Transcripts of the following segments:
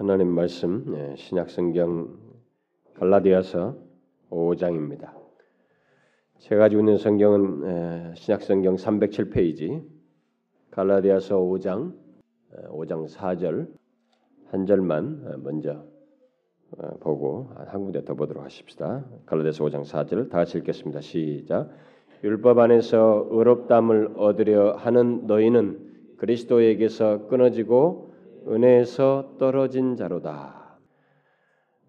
하나님 말씀 예, 신약 성경 갈라디아서 5장입니다. 제가 가지고 있는 성경은 예, 신약 성경 307페이지 갈라디아서 5장 5장 4절 한 절만 먼저 어, 보고 한 군데 더 보도록 하십시다. 갈라디아서 5장 4절 다 같이 읽겠습니다. 시작. 율법 안에서 의롭담을 얻으려 하는 너희는 그리스도에게서 끊어지고 은혜에서 떨어진 자로다.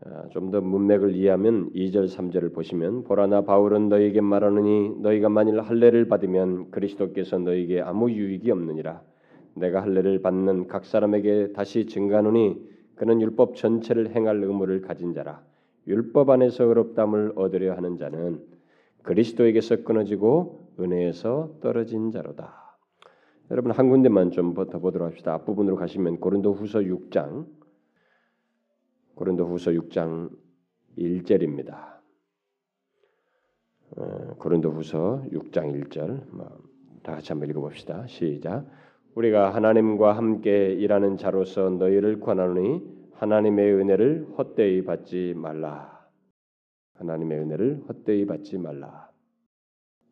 아, 좀더 문맥을 이해하면 2절 3절을 보시면 보라나 바울은 너희에게 말하느니 너희가 만일 할례를 받으면 그리스도께서 너희에게 아무 유익이 없느니라. 내가 할례를 받는 각 사람에게 다시 증가하노니 그는 율법 전체를 행할 의무를 가진 자라. 율법 안에서 의롭담을 얻으려 하는 자는 그리스도에게서 끊어지고 은혜에서 떨어진 자로다. 여러분 한 군데만 좀더 보도록 합시다. 앞부분으로 가시면 고린도후서 6장 고린도후서 6장 1절입니다. 어, 고린도후서 6장 1절 뭐, 다 같이 한번 읽어봅시다. 시작. 우리가 하나님과 함께 일하는 자로서 너희를 권하노니 하나님의 은혜를 헛되이 받지 말라. 하나님의 은혜를 헛되이 받지 말라.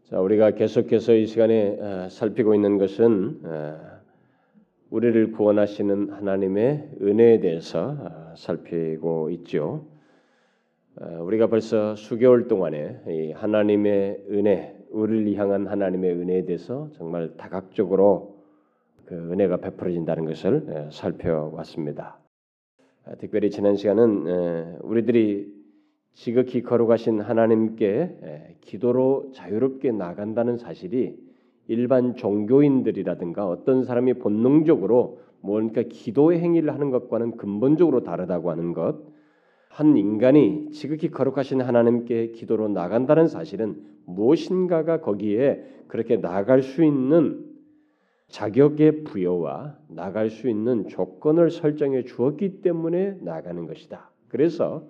자, 우리가 계속해서 이 시간에 어, 살피고 있는 것은 어, 우리를 구원하시는 하나님의 은혜에 대해서 어, 살피고 있죠. 우리가 벌써 수개월 동안에 하나님의 은혜, 우리를 향한 하나님의 은혜에 대해서 정말 다각적으로 그 은혜가 베풀어진다는 것을 살펴왔습니다. 특별히 지난 시간은 우리들이 지극히 거룩하신 하나님께 기도로 자유롭게 나간다는 사실이 일반 종교인들이라든가 어떤 사람이 본능적으로 뭔가 기도의 행위를 하는 것과는 근본적으로 다르다고 하는 것. 한 인간이 지극히 거룩하신 하나님께 기도로 나간다는 사실은 무엇인가가 거기에 그렇게 나갈 수 있는 자격의 부여와 나갈 수 있는 조건을 설정해 주었기 때문에 나가는 것이다. 그래서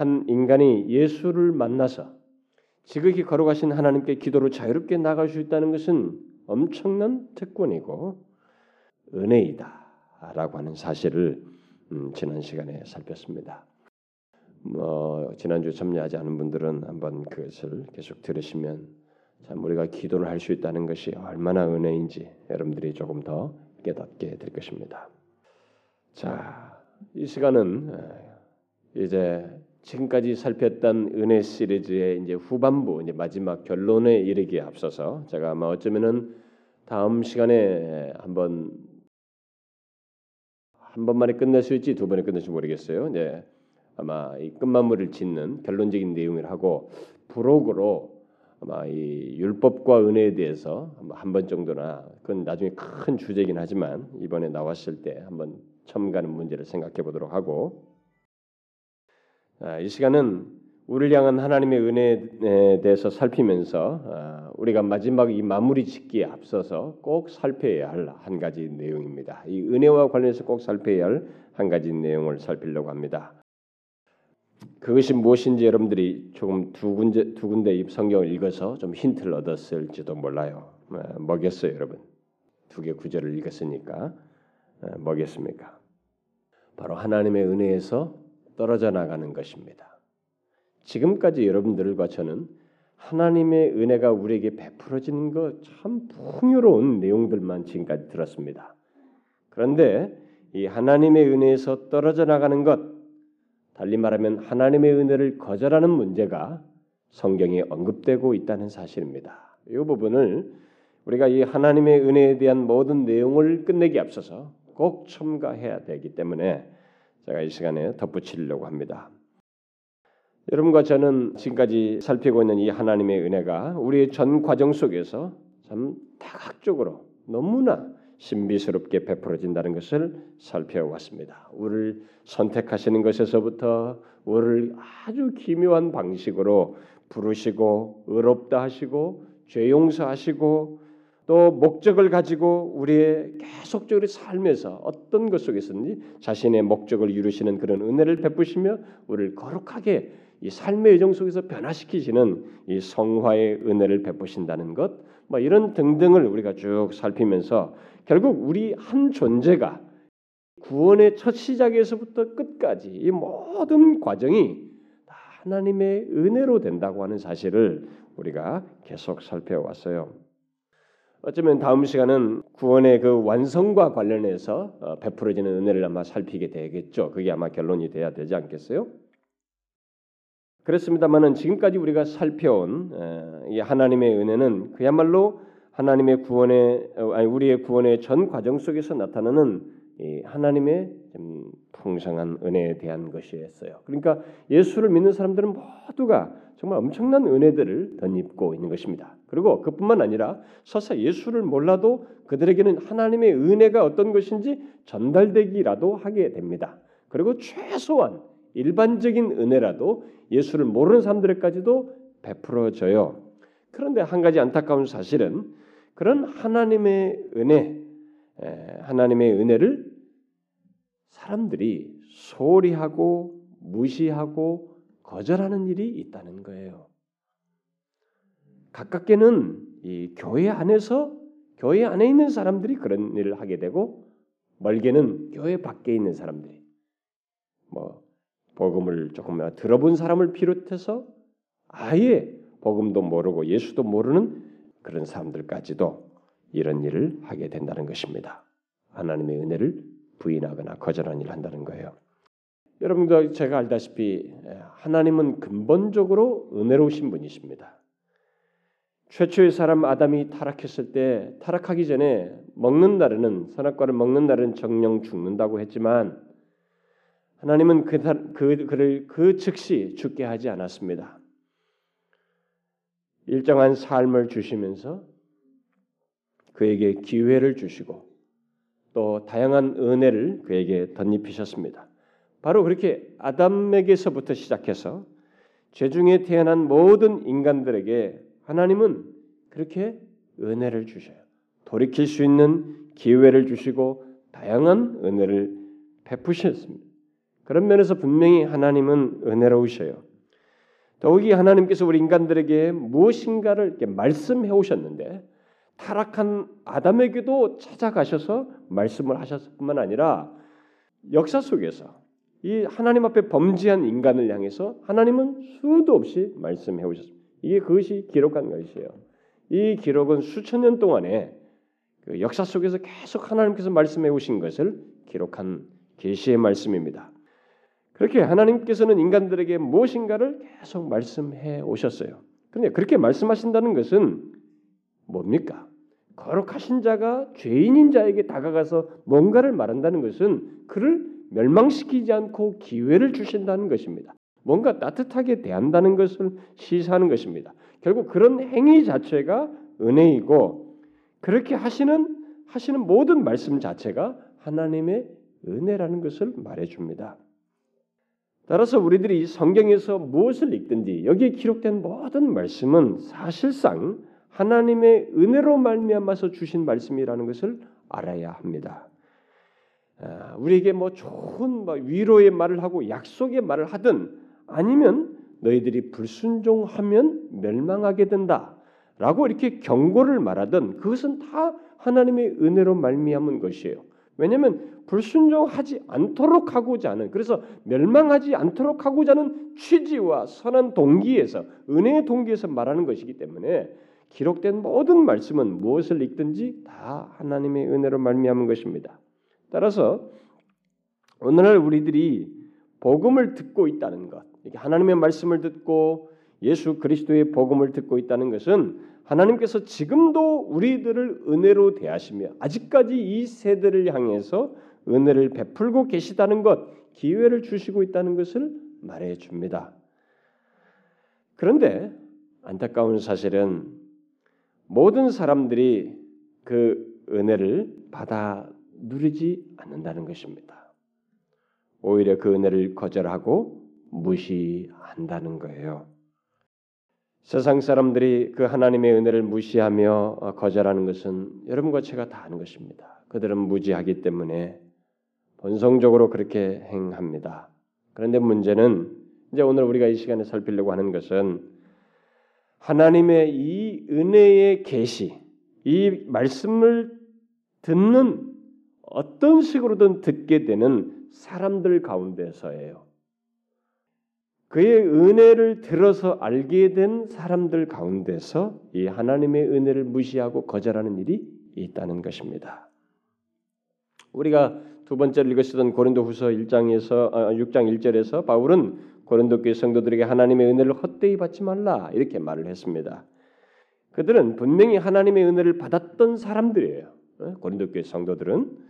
한 인간이 예수를 만나서 지극히 거룩하신 하나님께 기도로 자유롭게 나갈 수 있다는 것은 엄청난 특권이고 은혜이다라고 하는 사실을 음, 지난 시간에 살폈습니다. 뭐 지난주 참여하지 않은 분들은 한번 그것을 계속 들으시면 참 우리가 기도를 할 수 있다는 것이 얼마나 은혜인지 여러분들이 조금 더 깨닫게 될 것입니다. 자, 이 시간은 이제 지금까지 살폈던 은혜 시리즈의 이제 후반부 이제 마지막 결론에 이르기에 앞서서 제가 아마 어쩌면은 다음 시간에 한번 한 번만에 끝낼 수 있지 두 번에 끝낼지 모르겠어요. 이제 아마 이 끝마무리를 짓는 결론적인 내용을 하고 부록으로 아마 이 율법과 은혜에 대해서 한 번 정도나 그건 나중에 큰 주제이긴 하지만 이번에 나왔을 때 한번 첨가하는 문제를 생각해 보도록 하고 아, 이 시간은 우리를 향한 하나님의 은혜에 대해서 살피면서 아, 우리가 마지막 이 마무리 짓기에 앞서서 꼭 살펴야 할 한 가지 내용입니다. 이 은혜와 관련해서 꼭 살펴야 할 한 가지 내용을 살피려고 합니다. 그것이 무엇인지 여러분들이 조금 두 군데 두 군데 이 성경을 읽어서 좀 힌트를 얻었을지도 몰라요. 아, 뭐겠어요, 여러분? 두 개 구절을 읽었으니까 뭐겠습니까? 바로 하나님의 은혜에서 떨어져 나가는 것입니다. 지금까지 여러분들과 저는 하나님의 은혜가 우리에게 베풀어지는 것 참 풍요로운 내용들만 지금까지 들었습니다. 그런데 이 하나님의 은혜에서 떨어져 나가는 것, 달리 말하면 하나님의 은혜를 거절하는 문제가 성경에 언급되고 있다는 사실입니다. 이 부분을 우리가 이 하나님의 은혜에 대한 모든 내용을 끝내기 앞서서 꼭 첨가해야 되기 때문에 제가 이 시간에 덧붙이려고 합니다. 여러분과 저는 지금까지 살피고 있는 이 하나님의 은혜가 우리의 전 과정 속에서 참 다각적으로 너무나 신비스럽게 베풀어진다는 것을 살펴왔습니다. 우리를 선택하시는 것에서부터 우리를 아주 기묘한 방식으로 부르시고 의롭다 하시고 죄 용서하시고 또 목적을 가지고 우리의 계속적으로 삶에서 어떤 것 속에서든지 자신의 목적을 이루시는 그런 은혜를 베푸시며 우리를 거룩하게 이 삶의 여정 속에서 변화시키시는 이 성화의 은혜를 베푸신다는 것, 뭐 이런 등등을 우리가 쭉 살피면서 결국 우리 한 존재가 구원의 첫 시작에서부터 끝까지 이 모든 과정이 다 하나님의 은혜로 된다고 하는 사실을 우리가 계속 살펴왔어요. 어쩌면 다음 시간은 구원의 그 완성과 관련해서 어, 베풀어지는 은혜를 아마 살피게 되겠죠. 그게 아마 결론이 돼야 되지 않겠어요? 그렇습니다만은 지금까지 우리가 살펴온 이 하나님의 은혜는 그야말로 하나님의 구원의 어, 아니 우리의 구원의 전 과정 속에서 나타나는 하나님의 풍성한 은혜에 대한 것이었어요. 그러니까 예수를 믿는 사람들은 모두가 정말 엄청난 은혜들을 덧입고 있는 것입니다. 그리고 그뿐만 아니라 설사 예수를 몰라도 그들에게는 하나님의 은혜가 어떤 것인지 전달되기라도 하게 됩니다. 그리고 최소한 일반적인 은혜라도 예수를 모르는 사람들에까지도 베풀어져요. 그런데 한 가지 안타까운 사실은 그런 하나님의 은혜, 하나님의 은혜를 사람들이 소홀히 하고 무시하고 거절하는 일이 있다는 거예요. 가깝게는 이 교회 안에서 교회 안에 있는 사람들이 그런 일을 하게 되고 멀게는 교회 밖에 있는 사람들이 뭐 복음을 조금이나 들어본 사람을 비롯해서 아예 복음도 모르고 예수도 모르는 그런 사람들까지도 이런 일을 하게 된다는 것입니다. 하나님의 은혜를 부인하거나 거절하는 일을 한다는 거예요. 여러분도 제가 알다시피 하나님은 근본적으로 은혜로우신 분이십니다. 최초의 사람 아담이 타락했을 때 타락하기 전에 먹는 날에는 선악과를 먹는 날은 정령 죽는다고 했지만 하나님은 그, 그 그를 그 즉시 죽게 하지 않았습니다. 일정한 삶을 주시면서 그에게 기회를 주시고 또 다양한 은혜를 그에게 덧입히셨습니다. 바로 그렇게 아담에게서부터 시작해서 죄중에 태어난 모든 인간들에게 하나님은 그렇게 은혜를 주셔요. 돌이킬 수 있는 기회를 주시고 다양한 은혜를 베푸셨습니다. 그런 면에서 분명히 하나님은 은혜로우셔요. 더욱이 하나님께서 우리 인간들에게 무엇인가를 이렇게 말씀해 오셨는데 타락한 아담에게도 찾아가셔서 말씀을 하셨을 뿐만 아니라 역사 속에서 이 하나님 앞에 범죄한 인간을 향해서 하나님은 수도 없이 말씀해 오셨습니다. 이게 그것이 기록한 것이에요. 이 기록은 수천 년 동안에 그 역사 속에서 계속 하나님께서 말씀해 오신 것을 기록한 계시의 말씀입니다. 그렇게 하나님께서는 인간들에게 무엇인가를 계속 말씀해 오셨어요. 그런데 그렇게 말씀하신다는 것은 뭡니까? 거룩하신 자가 죄인인 자에게 다가가서 뭔가를 말한다는 것은 그를 멸망시키지 않고 기회를 주신다는 것입니다. 뭔가 따뜻하게 대한다는 것을 시사하는 것입니다. 결국 그런 행위 자체가 은혜이고 그렇게 하시는 하시는 모든 말씀 자체가 하나님의 은혜라는 것을 말해 줍니다. 따라서 우리들이 성경에서 무엇을 읽든지 여기에 기록된 모든 말씀은 사실상 하나님의 은혜로 말미암아서 주신 말씀이라는 것을 알아야 합니다. 아, 우리에게 뭐 좋은 뭐 위로의 말을 하고 약속의 말을 하든 아니면 너희들이 불순종하면 멸망하게 된다라고 이렇게 경고를 말하든 그것은 다 하나님의 은혜로 말미암은 것이에요. 왜냐하면 불순종하지 않도록 하고자 하는 그래서 멸망하지 않도록 하고자 하는 취지와 선한 동기에서 은혜의 동기에서 말하는 것이기 때문에 기록된 모든 말씀은 무엇을 읽든지 다 하나님의 은혜로 말미암은 것입니다. 따라서 오늘날 우리들이 복음을 듣고 있다는 것, 하나님의 말씀을 듣고 예수 그리스도의 복음을 듣고 있다는 것은 하나님께서 지금도 우리들을 은혜로 대하시며 아직까지 이 세대를 향해서 은혜를 베풀고 계시다는 것, 기회를 주시고 있다는 것을 말해 줍니다. 그런데 안타까운 사실은 모든 사람들이 그 은혜를 받아 누리지 않는다는 것입니다. 오히려 그 은혜를 거절하고 무시한다는 거예요. 세상 사람들이 그 하나님의 은혜를 무시하며 어, 거절하는 것은 여러분과 제가 다 아는 것입니다. 그들은 무지하기 때문에 본성적으로 그렇게 행합니다. 그런데 문제는 이제 오늘 우리가 이 시간에 살피려고 하는 것은 하나님의 이 은혜의 계시, 이 말씀을 듣는 어떤 식으로든 듣게 되는 사람들 가운데서예요. 그의 은혜를 들어서 알게 된 사람들 가운데서 이 하나님의 은혜를 무시하고 거절하는 일이 있다는 것입니다. 우리가 두 번째로 읽으시던 고린도후서 1장에서 6장 아, 1절에서 바울은 고린도 교회 성도들에게 하나님의 은혜를 헛되이 받지 말라 이렇게 말을 했습니다. 그들은 분명히 하나님의 은혜를 받았던 사람들이에요. 어? 고린도 교회 성도들은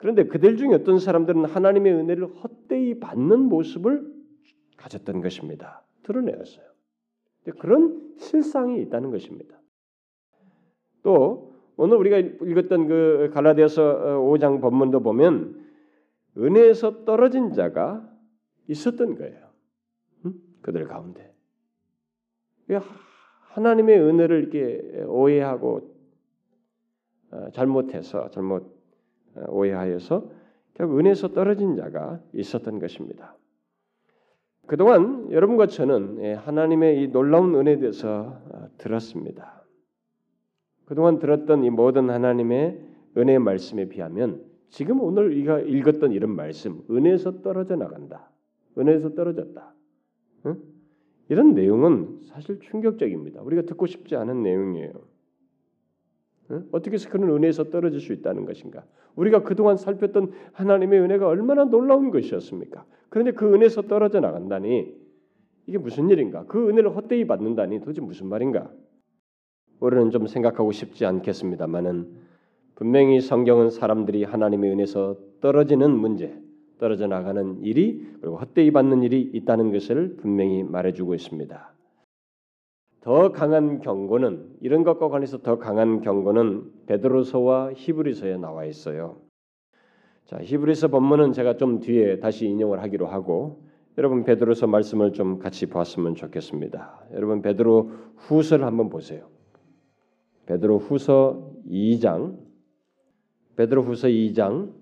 그런데 그들 중에 어떤 사람들은 하나님의 은혜를 헛되이 받는 모습을 가졌던 것입니다. 드러내었어요. 그런 실상이 있다는 것입니다. 또 오늘 우리가 읽었던 그 갈라디아서 5장 본문도 보면 은혜에서 떨어진 자가 있었던 거예요. 그들 가운데 하나님의 은혜를 이렇게 오해하고 어, 잘못해서 잘못 어, 오해하여서 결국 은혜에서 떨어진 자가 있었던 것입니다. 그동안 여러분과 저는 예, 하나님의 이 놀라운 은혜에 대해서 어, 들었습니다. 그동안 들었던 이 모든 하나님의 은혜의 말씀에 비하면 지금 오늘 우리가 읽었던 이런 말씀 은혜에서 떨어져 나간다. 은혜에서 떨어졌다. 응? 이런 내용은 사실 충격적입니다. 우리가 듣고 싶지 않은 내용이에요. 응? 어떻게 해서 그런 은혜에서 떨어질 수 있다는 것인가? 우리가 그동안 살폈던 하나님의 은혜가 얼마나 놀라운 것이었습니까? 그런데 그 은혜에서 떨어져 나간다니 이게 무슨 일인가? 그 은혜를 헛되이 받는다니 도대체 무슨 말인가? 우리는 좀 생각하고 싶지 않겠습니다만은 분명히 성경은 사람들이 하나님의 은혜에서 떨어지는 문제, 떨어져 나가는 일이 그리고 헛되이 받는 일이 있다는 것을 분명히 말해주고 있습니다. 더 강한 경고는 이런 것과 관해서 더 강한 경고는 베드로서와 히브리서에 나와 있어요. 자, 히브리서 본문은 제가 좀 뒤에 다시 인용을 하기로 하고 여러분 베드로서 말씀을 좀 같이 보았으면 좋겠습니다. 여러분 베드로 후서를 한번 보세요. 베드로 후서 2장 베드로 후서 2장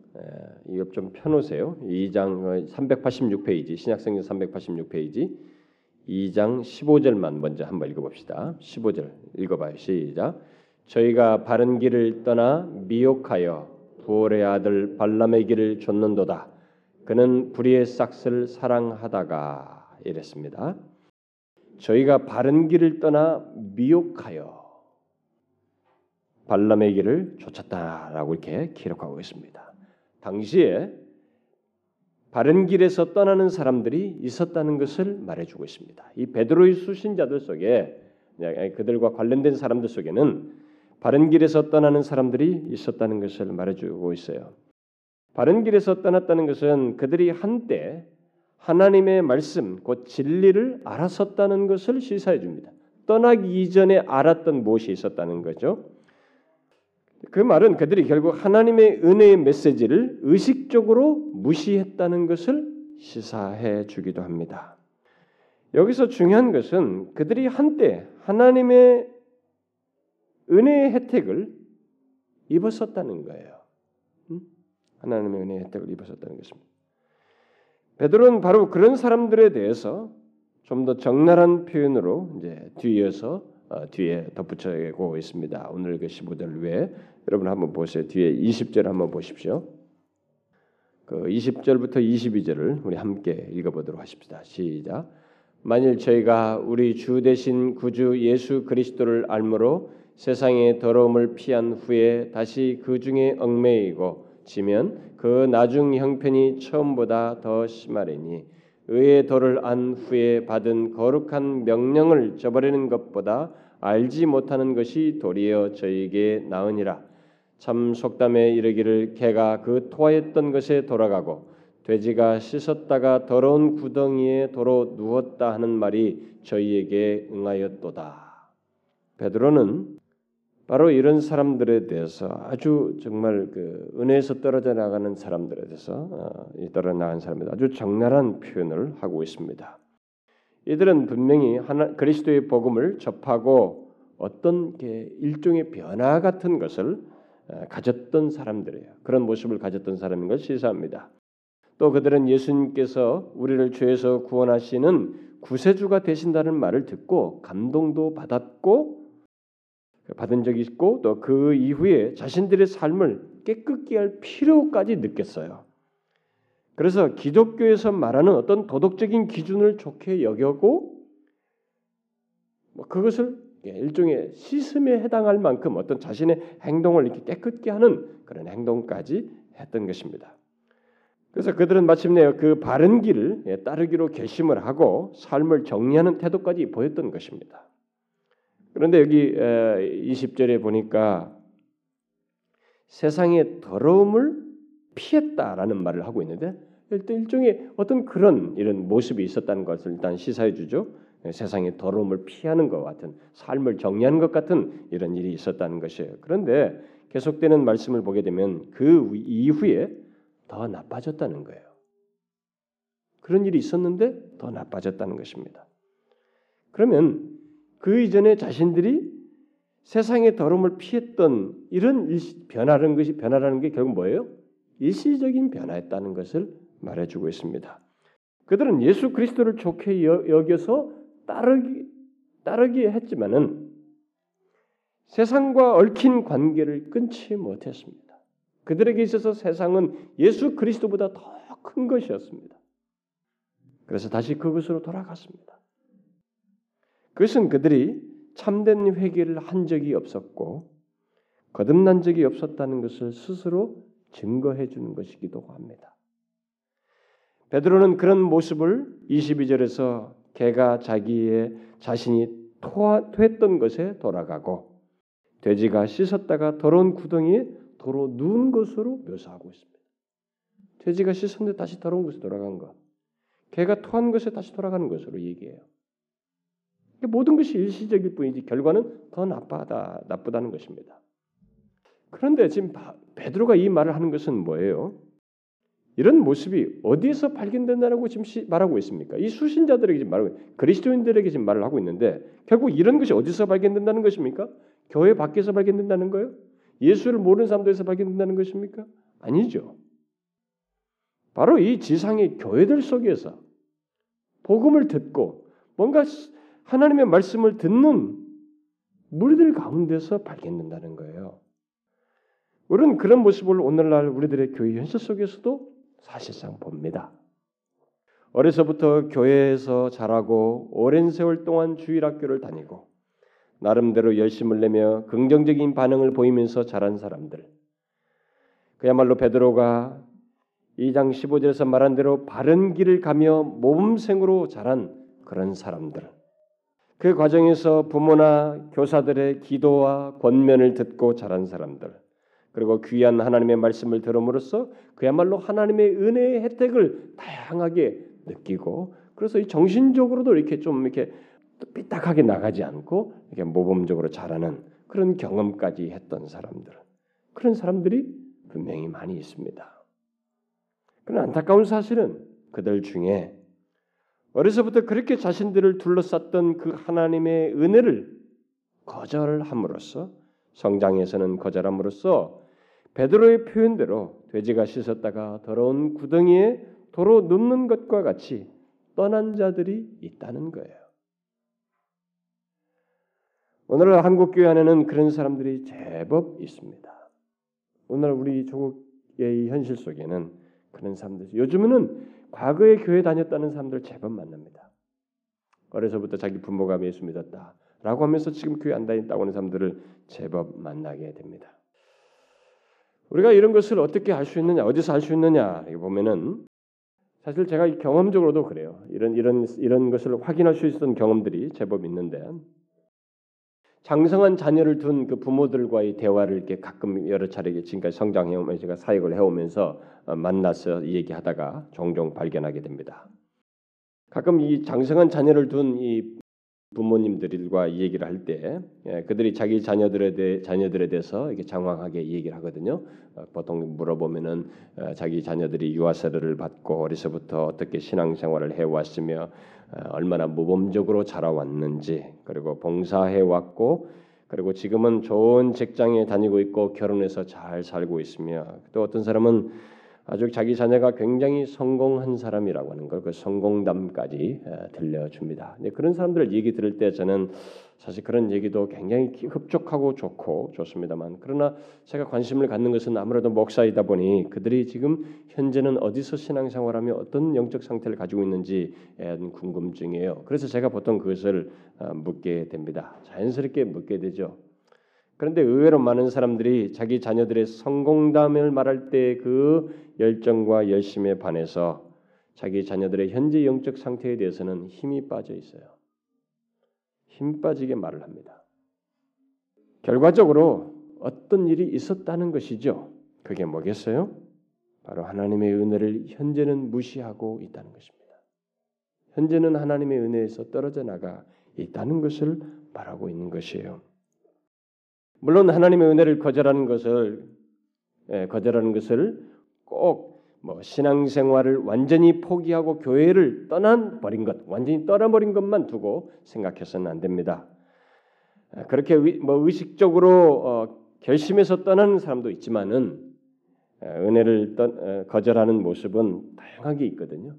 이거 좀 펴놓으세요. 2장 386페이지 신약성경 386페이지 2장 15절만 먼저 한번 읽어봅시다. 15절 읽어봐요. 시작. 저희가 바른 길을 떠나 미혹하여 부올의 아들 발람의 길을 좇는도다. 그는 불의의 싹스를 사랑하다가 이랬습니다. 저희가 바른 길을 떠나 미혹하여 발람의 길을 쫓았다라고 이렇게 기록하고 있습니다. 당시에 바른 길에서 떠나는 사람들이 있었다는 것을 말해주고 있습니다. 이 베드로의 수신자들 속에 그들과 관련된 사람들 속에는 바른 길에서 떠나는 사람들이 있었다는 것을 말해주고 있어요. 바른 길에서 떠났다는 것은 그들이 한때 하나님의 말씀, 곧 진리를 알았었다는 것을 시사해 줍니다. 떠나기 이전에 알았던 무엇이 있었다는 거죠. 그 말은 그들이 결국 하나님의 은혜의 메시지를 의식적으로 무시했다는 것을 시사해 주기도 합니다. 여기서 중요한 것은 그들이 한때 하나님의 은혜의 혜택을 입었었다는 거예요. 하나님의 은혜의 혜택을 입었었다는 것입니다. 베드로는 바로 그런 사람들에 대해서 좀 더 적나라한 표현으로 이제 뒤에서 어, 뒤에 덧붙여고 있습니다. 오늘 그 15절 외에 여러분 한번 보세요. 뒤에 20절 한번 보십시오. 그 20절부터 22절을 우리 함께 읽어보도록 하십시다. 시작. 만일 저희가 우리 주 대신 구주 예수 그리스도를 알므로 세상의 더러움을 피한 후에 다시 그 중에 얽매이고 지면 그 나중 형편이 처음보다 더 심하리니 의의 도를 안 후에 받은 거룩한 명령을 저버리는 것보다 알지 못하는 것이 도리어 저에게 나으니라. 참 속담에 이르기를 개가 그 토하였던 것에 돌아가고 돼지가 씻었다가 더러운 구덩이에 도로 누웠다 하는 말이 저희에게 응하였도다. 베드로는 바로 이런 사람들에 대해서 아주 정말 그 은혜에서 떨어져 나가는 사람들에 대해서 어, 떨어져 나간 사람들 아주 적나라한 표현을 하고 있습니다. 이들은 분명히 하나, 그리스도의 복음을 접하고 어떤 일종의 변화 같은 것을 어, 가졌던 사람들이에요. 그런 모습을 가졌던 사람인 걸 시사합니다. 또 그들은 예수님께서 우리를 죄에서 구원하시는 구세주가 되신다는 말을 듣고 감동도 받았고 받은 적이 있고 또 그 이후에 자신들의 삶을 깨끗게 할 필요까지 느꼈어요. 그래서 기독교에서 말하는 어떤 도덕적인 기준을 좋게 여겨고 뭐 그것을 일종의 시슴에 해당할 만큼 어떤 자신의 행동을 이렇게 깨끗게 하는 그런 행동까지 했던 것입니다. 그래서 그들은 마침내 그 바른 길을 예, 따르기로 결심을 하고 삶을 정리하는 태도까지 보였던 것입니다. 그런데 여기 20절에 보니까 세상의 더러움을 피했다라는 말을 하고 있는데 일단 일종의 어떤 그런 이런 모습이 있었다는 것을 일단 시사해 주죠. 예, 세상의 더러움을 피하는 것 같은 삶을 정리하는 것 같은 이런 일이 있었다는 것이에요. 그런데 계속되는 말씀을 보게 되면 그 이후에 더 나빠졌다는 거예요. 그런 일이 있었는데 더 나빠졌다는 것입니다. 그러면 그 이전에 자신들이 세상의 더러움을 피했던 이런 변화라는 것이 변화라는 게 결국 뭐예요? 일시적인 변화였다는 것을 말해주고 있습니다. 그들은 예수 그리스도를 좋게 여겨서 따르기 따르기 했지만은 세상과 얽힌 관계를 끊지 못했습니다. 그들에게 있어서 세상은 예수 그리스도보다 더 큰 것이었습니다. 그래서 다시 그것으로 돌아갔습니다. 그것은 그들이 참된 회개를 한 적이 없었고 거듭난 적이 없었다는 것을 스스로 증거해 주는 것이기도 합니다. 베드로는 그런 모습을 22절에서 개가 자기의 자신이 토하, 토했던 것에 돌아가고 돼지가 씻었다가 더러운 구덩이에 도로 누운 것으로 묘사하고 있습니다. 돼지가 씻었는데 다시 더러운 것에 돌아간 것. 개가 토한 것에 다시 돌아가는 것으로 얘기해요. 모든 것이 일시적일 뿐이지 결과는 더 나빠다 나쁘다는 것입니다. 그런데 지금 베드로가 이 말을 하는 것은 뭐예요? 이런 모습이 어디에서 발견된다라고 지금 말하고 있습니까? 이 수신자들에게 지금 말하고 그리스도인들에게 지금 말을 하고 있는데 결국 이런 것이 어디서 발견된다는 것입니까? 교회 밖에서 발견된다는 거예요? 예수를 모르는 사람들에서 발견된다는 것입니까? 아니죠. 바로 이 지상의 교회들 속에서 복음을 듣고 뭔가 하나님의 말씀을 듣는 무리들 가운데서 발견된다는 거예요. 우리는 그런 모습을 오늘날 우리들의 교회 현실 속에서도 사실상 봅니다. 어려서부터 교회에서 자라고 오랜 세월 동안 주일학교를 다니고 나름대로 열심을 내며 긍정적인 반응을 보이면서 자란 사람들. 그야말로 베드로가 2장 15절에서 말한 대로 바른 길을 가며 모범생으로 자란 그런 사람들. 그 과정에서 부모나 교사들의 기도와 권면을 듣고 자란 사람들. 그리고 귀한 하나님의 말씀을 들음으로써 그야말로 하나님의 은혜의 혜택을 다양하게 느끼고 그래서 이 정신적으로도 이렇게 좀 이렇게 삐딱하게 나가지 않고 이렇게 모범적으로 자라는 그런 경험까지 했던 사람들 그런 사람들이 분명히 많이 있습니다. 그런 안타까운 사실은 그들 중에 어려서부터 그렇게 자신들을 둘러쌌던 그 하나님의 은혜를 거절함으로써 성장에서는 거절함으로써 베드로의 표현대로 돼지가 씻었다가 더러운 구덩이에 도로 눕는 것과 같이 떠난 자들이 있다는 거예요. 오늘날 한국 교회 안에는 그런 사람들이 제법 있습니다. 오늘 우리 조국의 현실 속에는 그런 사람들 요즘에는 과거에 교회 다녔다는 사람들 제법 만납니다. 어려서부터 자기 부모가 예수 믿었다라고 하면서 지금 교회 안 다닌다고 하는 사람들을 제법 만나게 됩니다. 우리가 이런 것을 어떻게 할수 있느냐, 어디서 할수 있느냐 보면은 사실 제가 경험적으로도 그래요. 이런 이런 이런 것을 확인할 수 있었던 경험들이 제법 있는데 장성한 자녀를 둔 그 부모들과의 대화를 이렇게 가끔 여러 차례 지금까지 성장해 오면서 제가 사역을 해오면서 어, 만나서 얘기하다가 종종 발견하게 됩니다. 가끔 이 장성한 자녀를 둔 이 부모님들과 얘기를 할때 예, 그들이 자기 자녀들에 대해 자녀들에 대해서 이렇게 장황하게 얘기를 하거든요. 어, 보통 물어보면은 어, 자기 자녀들이 유아 세례를 받고 어려서부터 어떻게 신앙생활을 해왔으며 어, 얼마나 모범적으로 자라왔는지 그리고 봉사해 왔고 그리고 지금은 좋은 직장에 다니고 있고 결혼해서 잘 살고 있으며 또 어떤 사람은 아주 자기 자녀가 굉장히 성공한 사람이라고 하는 걸 그 성공담까지 들려줍니다. 그런 사람들 얘기 들을 때 저는 사실 그런 얘기도 굉장히 흡족하고 좋고 좋습니다만 그러나 제가 관심을 갖는 것은 아무래도 목사이다 보니 그들이 지금 현재는 어디서 신앙생활하며 어떤 영적 상태를 가지고 있는지에 대한 궁금증이에요. 그래서 제가 보통 그것을 어, 묻게 됩니다. 자연스럽게 묻게 되죠. 그런데 의외로 많은 사람들이 자기 자녀들의 성공담을 말할 때 그 열정과 열심에 반해서 자기 자녀들의 현재 영적 상태에 대해서는 힘이 빠져 있어요. 힘 빠지게 말을 합니다. 결과적으로 어떤 일이 있었다는 것이죠. 그게 뭐겠어요? 바로 하나님의 은혜를 현재는 무시하고 있다는 것입니다. 현재는 하나님의 은혜에서 떨어져 나가 있다는 것을 말하고 있는 것이에요. 물론 하나님의 은혜를 거절하는 것을 예, 거절하는 것을 꼭 뭐 신앙생활을 완전히 포기하고 교회를 떠난 버린 것, 완전히 떠나버린 것만 두고 생각해서는 안 됩니다. 예, 그렇게 뭐 의식적으로 어, 결심해서 떠나는 사람도 있지만은 예, 은혜를 떠, 어, 거절하는 모습은 다양하게 있거든요.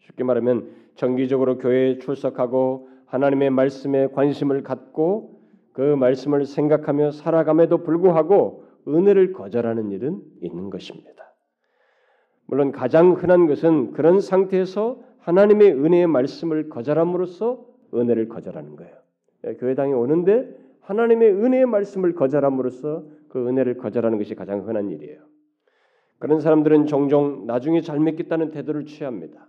쉽게 말하면 정기적으로 교회에 출석하고 하나님의 말씀에 관심을 갖고 그 말씀을 생각하며 살아감에도 불구하고 은혜를 거절하는 일은 있는 것입니다. 물론 가장 흔한 것은 그런 상태에서 하나님의 은혜의 말씀을 거절함으로써 은혜를 거절하는 거예요. 예, 교회당에 오는데 하나님의 은혜의 말씀을 거절함으로써 그 은혜를 거절하는 것이 가장 흔한 일이에요. 그런 사람들은 종종 나중에 잘 믿겠다는 태도를 취합니다.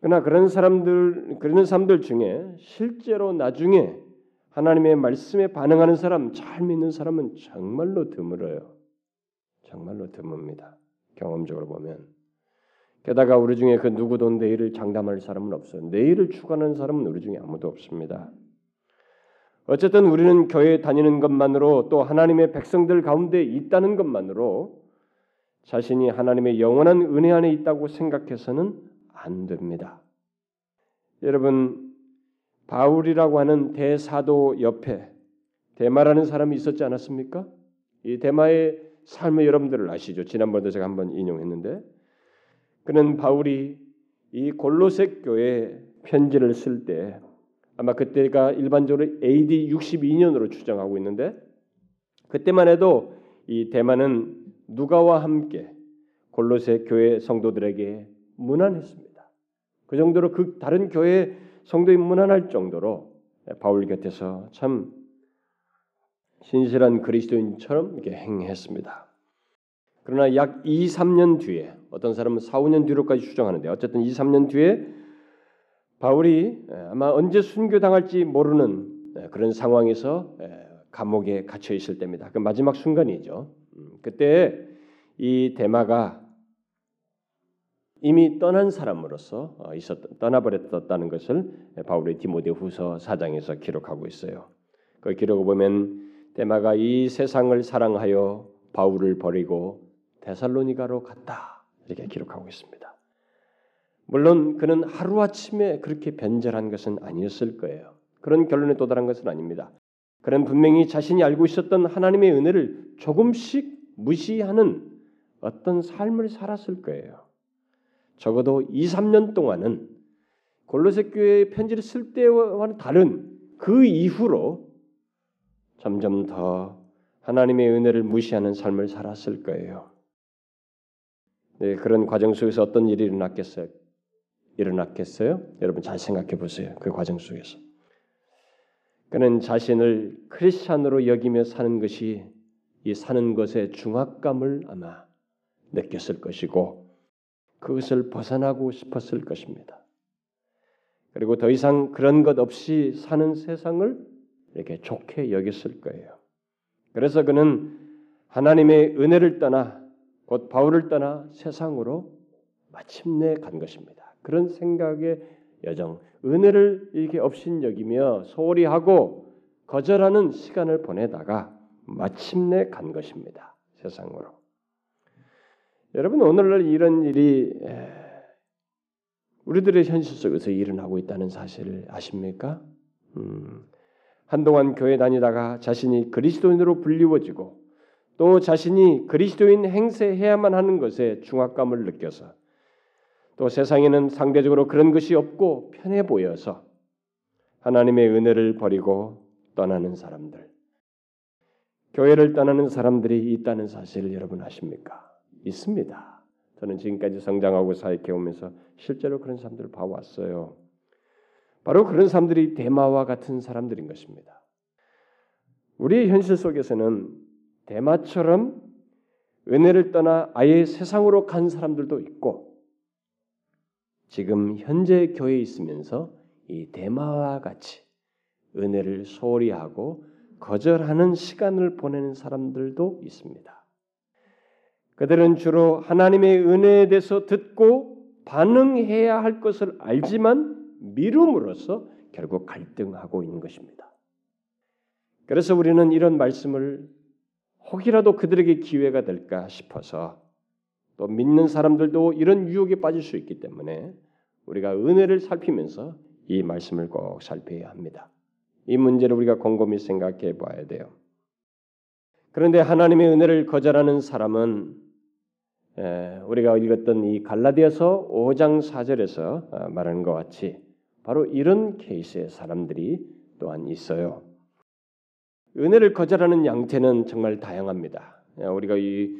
그러나 그런 사람들 그런 사람들 중에 실제로 나중에 하나님의 말씀에 반응하는 사람, 잘 믿는 사람은 정말로 드물어요. 정말로 드뭅니다. 경험적으로 보면. 게다가 우리 중에 그 누구도 내일을 장담할 사람은 없어요. 내일을 추구하는 사람은 우리 중에 아무도 없습니다. 어쨌든 우리는 교회에 다니는 것만으로 또 하나님의 백성들 가운데 있다는 것만으로 자신이 하나님의 영원한 은혜 안에 있다고 생각해서는 안 됩니다. 여러분 바울이라고 하는 대사도 옆에 대마라는 사람이 있었지 않았습니까? 이 대마의 삶을 여러분들을 아시죠? 지난번에도 제가 한번 인용했는데 그는 바울이 이 골로새 교회 편지를 쓸 때 아마 그때가 일반적으로 AD 62년으로 추정하고 있는데 그때만 해도 이 대마는 누가와 함께 골로새 교회 성도들에게 무난했습니다. 그 정도로 그 다른 교회 성도인 무난할 정도로 바울 곁에서 참 신실한 그리스도인처럼 이렇게 행했습니다. 그러나 약 2, 3년 뒤에 어떤 사람은 4, 5년 뒤로까지 추정하는데 어쨌든 2, 3년 뒤에 바울이 아마 언제 순교당할지 모르는 그런 상황에서 감옥에 갇혀 있을 때입니다. 그 마지막 순간이죠. 음, 그때 이 대마가 이미 떠난 사람으로서 어, 있었 떠나버렸다는 것을 바울의 디모데후서 4장에서 기록하고 있어요. 그 기록을 보면 데마가 이 세상을 사랑하여 바울을 버리고 데살로니가로 갔다 이렇게 기록하고 있습니다. 물론 그는 하루 아침에 그렇게 변절한 것은 아니었을 거예요. 그런 결론에 도달한 것은 아닙니다. 그는 분명히 자신이 알고 있었던 하나님의 은혜를 조금씩 무시하는 어떤 삶을 살았을 거예요. 적어도 2, 3년 동안은 골로새 교회의 편지를 쓸 때와는 다른 그 이후로 점점 더 하나님의 은혜를 무시하는 삶을 살았을 거예요. 네, 그런 과정 속에서 어떤 일이 일어났겠어요? 일어났겠어요? 여러분 잘 생각해 보세요. 그 과정 속에서. 그는 자신을 크리스찬으로 여기며 사는 것이 이 사는 것의 중압감을 아마 느꼈을 것이고 그것을 벗어나고 싶었을 것입니다. 그리고 더 이상 그런 것 없이 사는 세상을 이렇게 좋게 여겼을 거예요. 그래서 그는 하나님의 은혜를 떠나 곧 바울을 떠나 세상으로 마침내 간 것입니다. 그런 생각의 여정, 은혜를 이렇게 업신여기며 소홀히 하고 거절하는 시간을 보내다가 마침내 간 것입니다. 세상으로. 여러분 오늘날 이런 일이 우리들의 현실 속에서 일어나고 있다는 사실을 아십니까? 음, 한동안 교회 다니다가 자신이 그리스도인으로 불리워지고 또 자신이 그리스도인 행세해야만 하는 것에 중압감을 느껴서 또 세상에는 상대적으로 그런 것이 없고 편해 보여서 하나님의 은혜를 버리고 떠나는 사람들, 교회를 떠나는 사람들이 있다는 사실을 여러분 아십니까? 있습니다. 저는 지금까지 성장하고 사역해 오면서 실제로 그런 사람들을 봐왔어요. 바로 그런 사람들이 대마와 같은 사람들인 것입니다. 우리의 현실 속에서는 대마처럼 은혜를 떠나 아예 세상으로 간 사람들도 있고 지금 현재 교회에 있으면서 이 대마와 같이 은혜를 소홀히 하고 거절하는 시간을 보내는 사람들도 있습니다. 그들은 주로 하나님의 은혜에 대해서 듣고 반응해야 할 것을 알지만 미룸으로써 결국 갈등하고 있는 것입니다. 그래서 우리는 이런 말씀을 혹이라도 그들에게 기회가 될까 싶어서 또 믿는 사람들도 이런 유혹에 빠질 수 있기 때문에 우리가 은혜를 살피면서 이 말씀을 꼭 살펴야 합니다. 이 문제를 우리가 곰곰이 생각해 봐야 돼요. 그런데 하나님의 은혜를 거절하는 사람은 우리가 읽었던 이 갈라디아서 5장 4절에서 어, 말하는 것 같이 바로 이런 케이스의 사람들이 또한 있어요. 은혜를 거절하는 양태는 정말 다양합니다. 우리가 이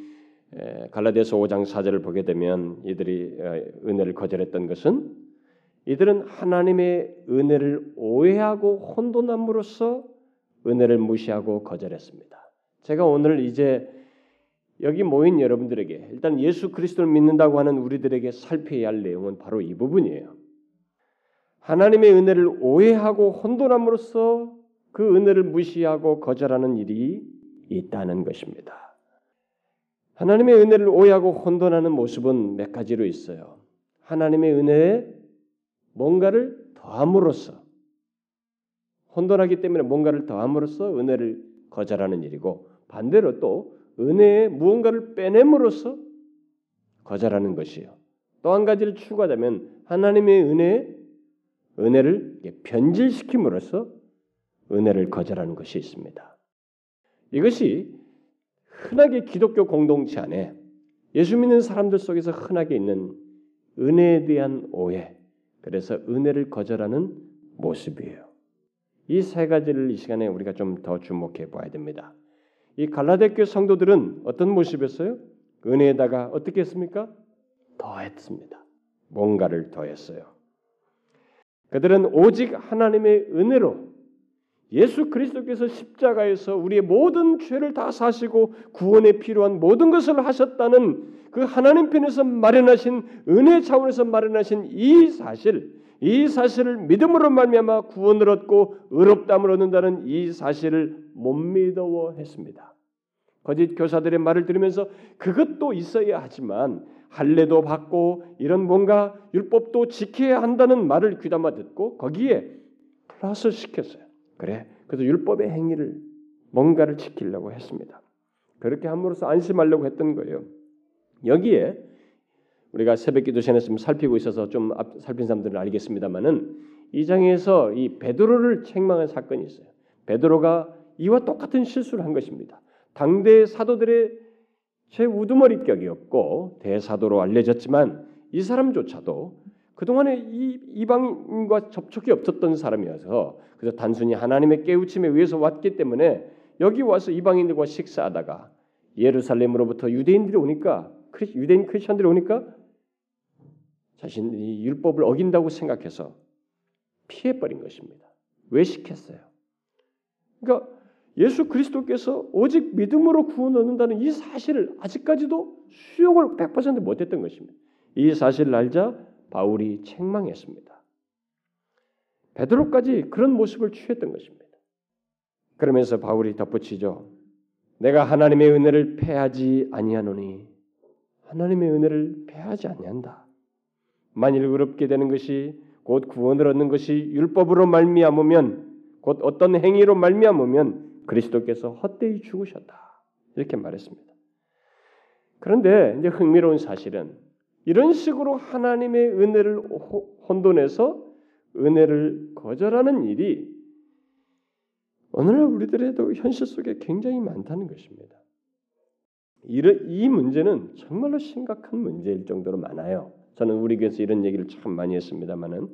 갈라디아서 5장 4절을 보게 되면 이들이 어, 은혜를 거절했던 것은 이들은 하나님의 은혜를 오해하고 혼돈함으로써 은혜를 무시하고 거절했습니다. 제가 오늘 이제 여기 모인 여러분들에게 일단 예수 그리스도를 믿는다고 하는 우리들에게 살펴야 할 내용은 바로 이 부분이에요. 하나님의 은혜를 오해하고 혼돈함으로써 그 은혜를 무시하고 거절하는 일이 있다는 것입니다. 하나님의 은혜를 오해하고 혼돈하는 모습은 몇 가지로 있어요. 하나님의 은혜에 뭔가를 더함으로써 혼돈하기 때문에 뭔가를 더함으로써 은혜를 거절하는 일이고 반대로 또 은혜에 무언가를 빼냄으로써 거절하는 것이요. 또 한 가지를 추구하자면 하나님의 은혜에 은혜를 변질시킴으로써 은혜를 거절하는 것이 있습니다. 이것이 흔하게 기독교 공동체 안에 예수 믿는 사람들 속에서 흔하게 있는 은혜에 대한 오해, 그래서 은혜를 거절하는 모습이에요. 이 세 가지를 이 시간에 우리가 좀 더 주목해 봐야 됩니다. 이 갈라데교 성도들은 어떤 모습이었어요? 은혜에다가 어떻게 했습니까? 더했습니다. 뭔가를 더했어요. 그들은 오직 하나님의 은혜로 예수 그리스도께서 십자가에서 우리의 모든 죄를 다 사시고 구원에 필요한 모든 것을 하셨다는 그 하나님 편에서 마련하신 은혜 차원에서 마련하신 이 사실, 이 사실을 믿음으로 말미암아 구원을 얻고 의롭담을 얻는다는 이 사실을 못 믿어했습니다. 거짓 교사들의 말을 들으면서 그것도 있어야 하지만 할례도 받고 이런 뭔가 율법도 지켜야 한다는 말을 귀담아 듣고 거기에 플러스 시켰어요. 그래. 그래서 율법의 행위를 뭔가를 지키려고 했습니다. 그렇게 함으로써 안심하려고 했던 거예요. 여기에 우리가 새벽 기도 전에 좀 살피고 있어서 좀 살핀 사람들은 알겠습니다만은 이 장에서 이 베드로를 책망한 사건이 있어요. 베드로가 이와 똑같은 실수를 한 것입니다. 당대 사도들의 최우두머리격이었고 대사도로 알려졌지만 이 사람조차도 그동안에 이 이방인과 접촉이 없었던 사람이어서 그래서 단순히 하나님의 깨우침에 의해서 왔기 때문에 여기 와서 이방인들과 식사하다가 예루살렘으로부터 유대인들이 오니까 유대인 크리스천들이 오니까 자신이 율법을 어긴다고 생각해서 피해 버린 것입니다. 왜 시켰어요? 그러니까 예수 그리스도께서 오직 믿음으로 구원 얻는다는 이 사실을 아직까지도 수용을 100% 못했던 것입니다. 이 사실을 알자 바울이 책망했습니다. 베드로까지 그런 모습을 취했던 것입니다. 그러면서 바울이 덧붙이죠. 내가 하나님의 은혜를 패하지 아니하노니 하나님의 은혜를 패하지 아니한다. 만일 의롭게 되는 것이 곧 구원을 얻는 것이 율법으로 말미암으면 곧 어떤 행위로 말미암으면 그리스도께서 헛되이 죽으셨다. 이렇게 말했습니다. 그런데 이제 흥미로운 사실은 이런 식으로 하나님의 은혜를 혼돈해서 은혜를 거절하는 일이 오늘날 우리들에도 현실 속에 굉장히 많다는 것입니다. 이 문제는 정말로 심각한 문제일 정도로 많아요. 저는 우리 교회에서 이런 얘기를 참 많이 했습니다만은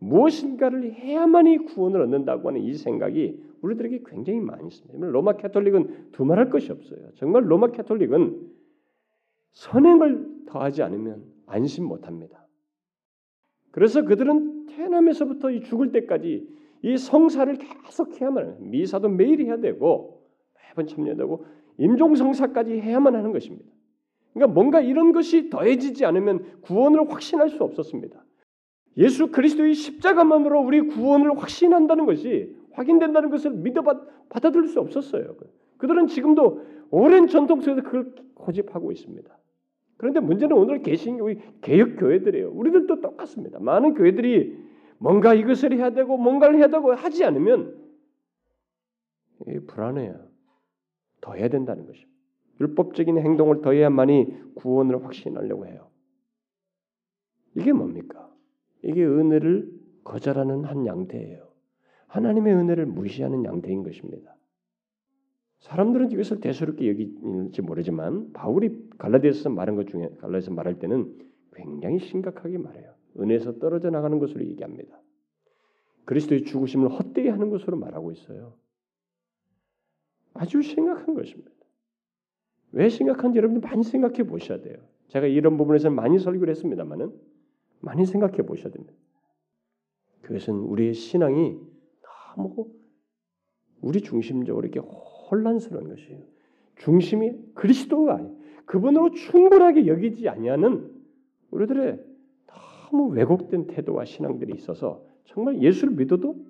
무엇인가를 해야만이 구원을 얻는다고 하는 이 생각이 우리들에게 굉장히 많이 있습니다. 로마 캐톨릭은 두말할 것이 없어요. 정말 로마 캐톨릭은 선행을 더하지 않으면 안심 못합니다. 그래서 그들은 태어나면서부터 죽을 때까지 이 성사를 계속 해야만 미사도 매일 해야 되고 매번 참여되고 임종성사까지 해야만 하는 것입니다. 그러니까 뭔가 이런 것이 더해지지 않으면 구원을 확신할 수 없었습니다. 예수 그리스도의 십자가만으로 우리 구원을 확신한다는 것이 확인된다는 것을 믿어 받아들일 수 없었어요. 그들은 지금도 오랜 전통 속에서 그걸 고집하고 있습니다. 그런데 문제는 오늘 개신교 개혁 교회들이에요. 우리들도 똑같습니다. 많은 교회들이 뭔가 이것을 해야 되고 뭔가를 해야 되고 하지 않으면 불안해요. 더 해야 된다는 것입니다. 율법적인 행동을 더 해야만이 구원을 확신하려고 해요. 이게 뭡니까? 이게 은혜를 거절하는 한 양태예요. 하나님의 은혜를 무시하는 양태인 것입니다. 사람들은 이것을 대수롭게 여기지 모르지만 바울이 갈라디아서 말한 것 중에 갈라디아서 말할 때는 굉장히 심각하게 말해요. 은혜에서 떨어져 나가는 것으로 얘기합니다. 그리스도의 죽으심을 헛되이 하는 것으로 말하고 있어요. 아주 심각한 것입니다. 왜 심각한지 여러분들 많이 생각해 보셔야 돼요. 제가 이런 부분에서는 많이 설교를 했습니다만은 많이 생각해 보셔야 됩니다. 그것은 우리의 신앙이 너무 우리 중심적으로 이렇게 혼란스러운 것이에요. 중심이 그리스도가 아니 그분으로 충분하게 여기지 아니하는 우리들의 너무 왜곡된 태도와 신앙들이 있어서 정말 예수를 믿어도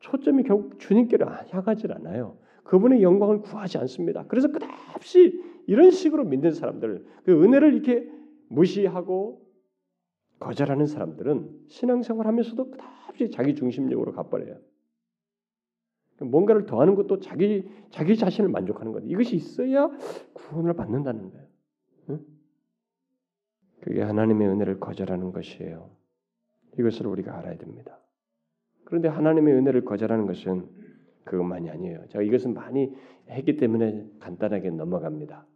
초점이 결국 주님께로 향하지 않아요. 그분의 영광을 구하지 않습니다. 그래서 끝없이 이런 식으로 믿는 사람들, 그 은혜를 이렇게 무시하고 거절하는 사람들은 신앙생활 하면서도 끝없이 자기 중심적으로 가버려요. 뭔가를 더하는 것도 자기 자기 자신을 만족하는 것. 이것이 있어야 구원을 받는다는 거예요. 응? 그게 하나님의 은혜를 거절하는 것이에요. 이것을 우리가 알아야 됩니다. 그런데 하나님의 은혜를 거절하는 것은 그것만이 아니에요. 제가 이것은 많이 했기 때문에 간단하게 넘어갑니다.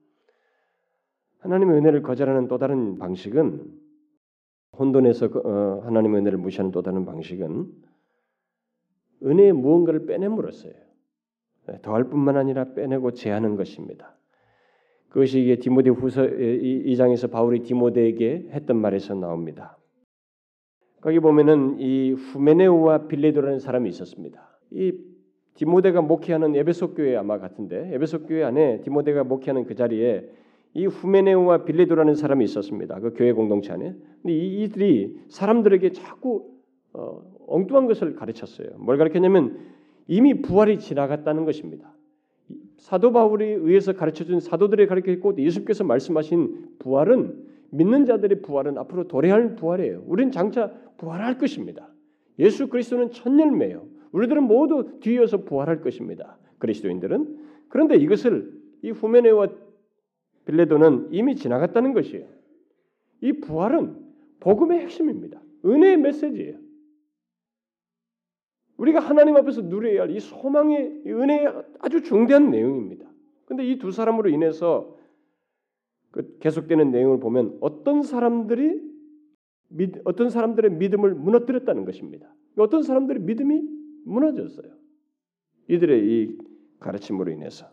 하나님의 은혜를 거절하는 또 다른 방식은 혼돈에서 그, 어, 하나님의 은혜를 무시하는 또 다른 방식은 은혜의 무언가를 빼냄으로써요. 네, 더할 뿐만 아니라 빼내고 제하는 것입니다. 그것이 이게 디모데 후서 2장에서 바울이 디모데에게 했던 말에서 나옵니다. 거기 보면은 이 후메네오와 빌레도라는 사람이 있었습니다. 이 디모데가 목회하는 에베소 교회 아마 같은데 에베소 교회 안에 디모데가 목회하는 그 자리에 이 후메네오와 빌레도라는 사람이 있었습니다. 그 교회 공동체 안에. 근데 이, 이들이 사람들에게 자꾸 어, 엉뚱한 것을 가르쳤어요. 뭘 가르쳤냐면 이미 부활이 지나갔다는 것입니다. 사도 바울이 의해서 가르쳐준 사도들의 가르쳤고 예수께서 말씀하신 부활은 믿는 자들의 부활은 앞으로 도래할 부활이에요. 우리는 장차 부활할 것입니다. 예수 그리스도는 첫 열매예요. 우리들은 모두 뒤이어서 부활할 것입니다. 그리스도인들은 그런데 이것을 이 후메네와 빌레도는 이미 지나갔다는 것이에요. 이 부활은 복음의 핵심입니다. 은혜의 메시지예요. 우리가 하나님 앞에서 누려야 할 이 소망의 은혜의 아주 중대한 내용입니다. 근데 이 두 사람으로 인해서 그 계속되는 내용을 보면 어떤 사람들이 어떤 사람들의 믿음을 무너뜨렸다는 것입니다. 어떤 사람들의 믿음이 무너졌어요. 이들의 이 가르침으로 인해서.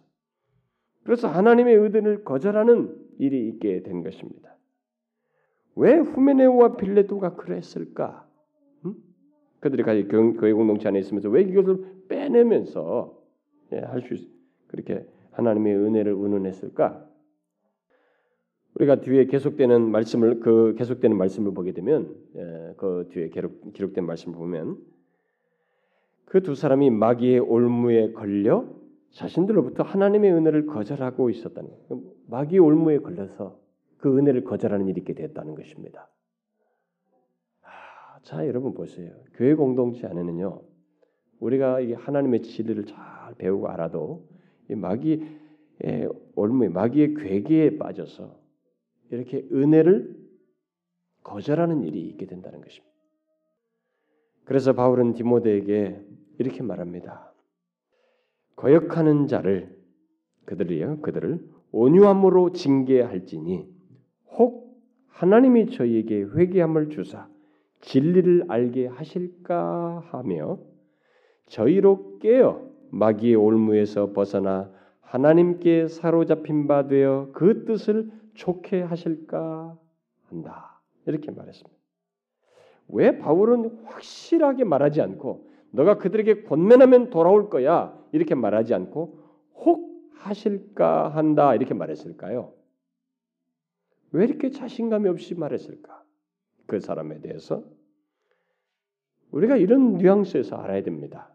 그래서 하나님의 의견을 거절하는 일이 있게 된 것입니다. 왜 후메네오와 빌레도가 그랬을까? 음? 그들이 같이 교회 공동체 안에 있으면서 왜 이것을 빼내면서 예, 할수 그렇게 하나님의 은혜를 운운했을까? 우리가 뒤에 계속되는 말씀을 그 계속되는 말씀을 보게 되면 예, 그 뒤에 기록, 기록된 말씀을 보면 그 두 사람이 마귀의 올무에 걸려 자신들로부터 하나님의 은혜를 거절하고 있었다는 거예요. 마귀의 올무에 걸려서 그 은혜를 거절하는 일이 있게 됐다는 것입니다. 아, 자, 여러분 보세요. 교회 공동체 안에는요. 우리가 이 하나님의 진리를 잘 배우고 알아도 이 마귀의 올무에 마귀의 괴계에 빠져서 이렇게 은혜를 거절하는 일이 있게 된다는 것입니다. 그래서 바울은 디모데에게 이렇게 말합니다. 거역하는 자를 그들이요 그들을 온유함으로 징계할지니 혹 하나님이 저희에게 회개함을 주사 진리를 알게 하실까 하며 저희로 깨어 마귀의 올무에서 벗어나 하나님께 사로잡힌 바 되어 그 뜻을 좋게 하실까 한다. 이렇게 말했습니다. 왜 바울은 확실하게 말하지 않고 너가 그들에게 권면하면 돌아올 거야 이렇게 말하지 않고 혹 하실까 한다 이렇게 말했을까요? 왜 이렇게 자신감이 없이 말했을까? 그 사람에 대해서 우리가 이런 뉘앙스에서 알아야 됩니다.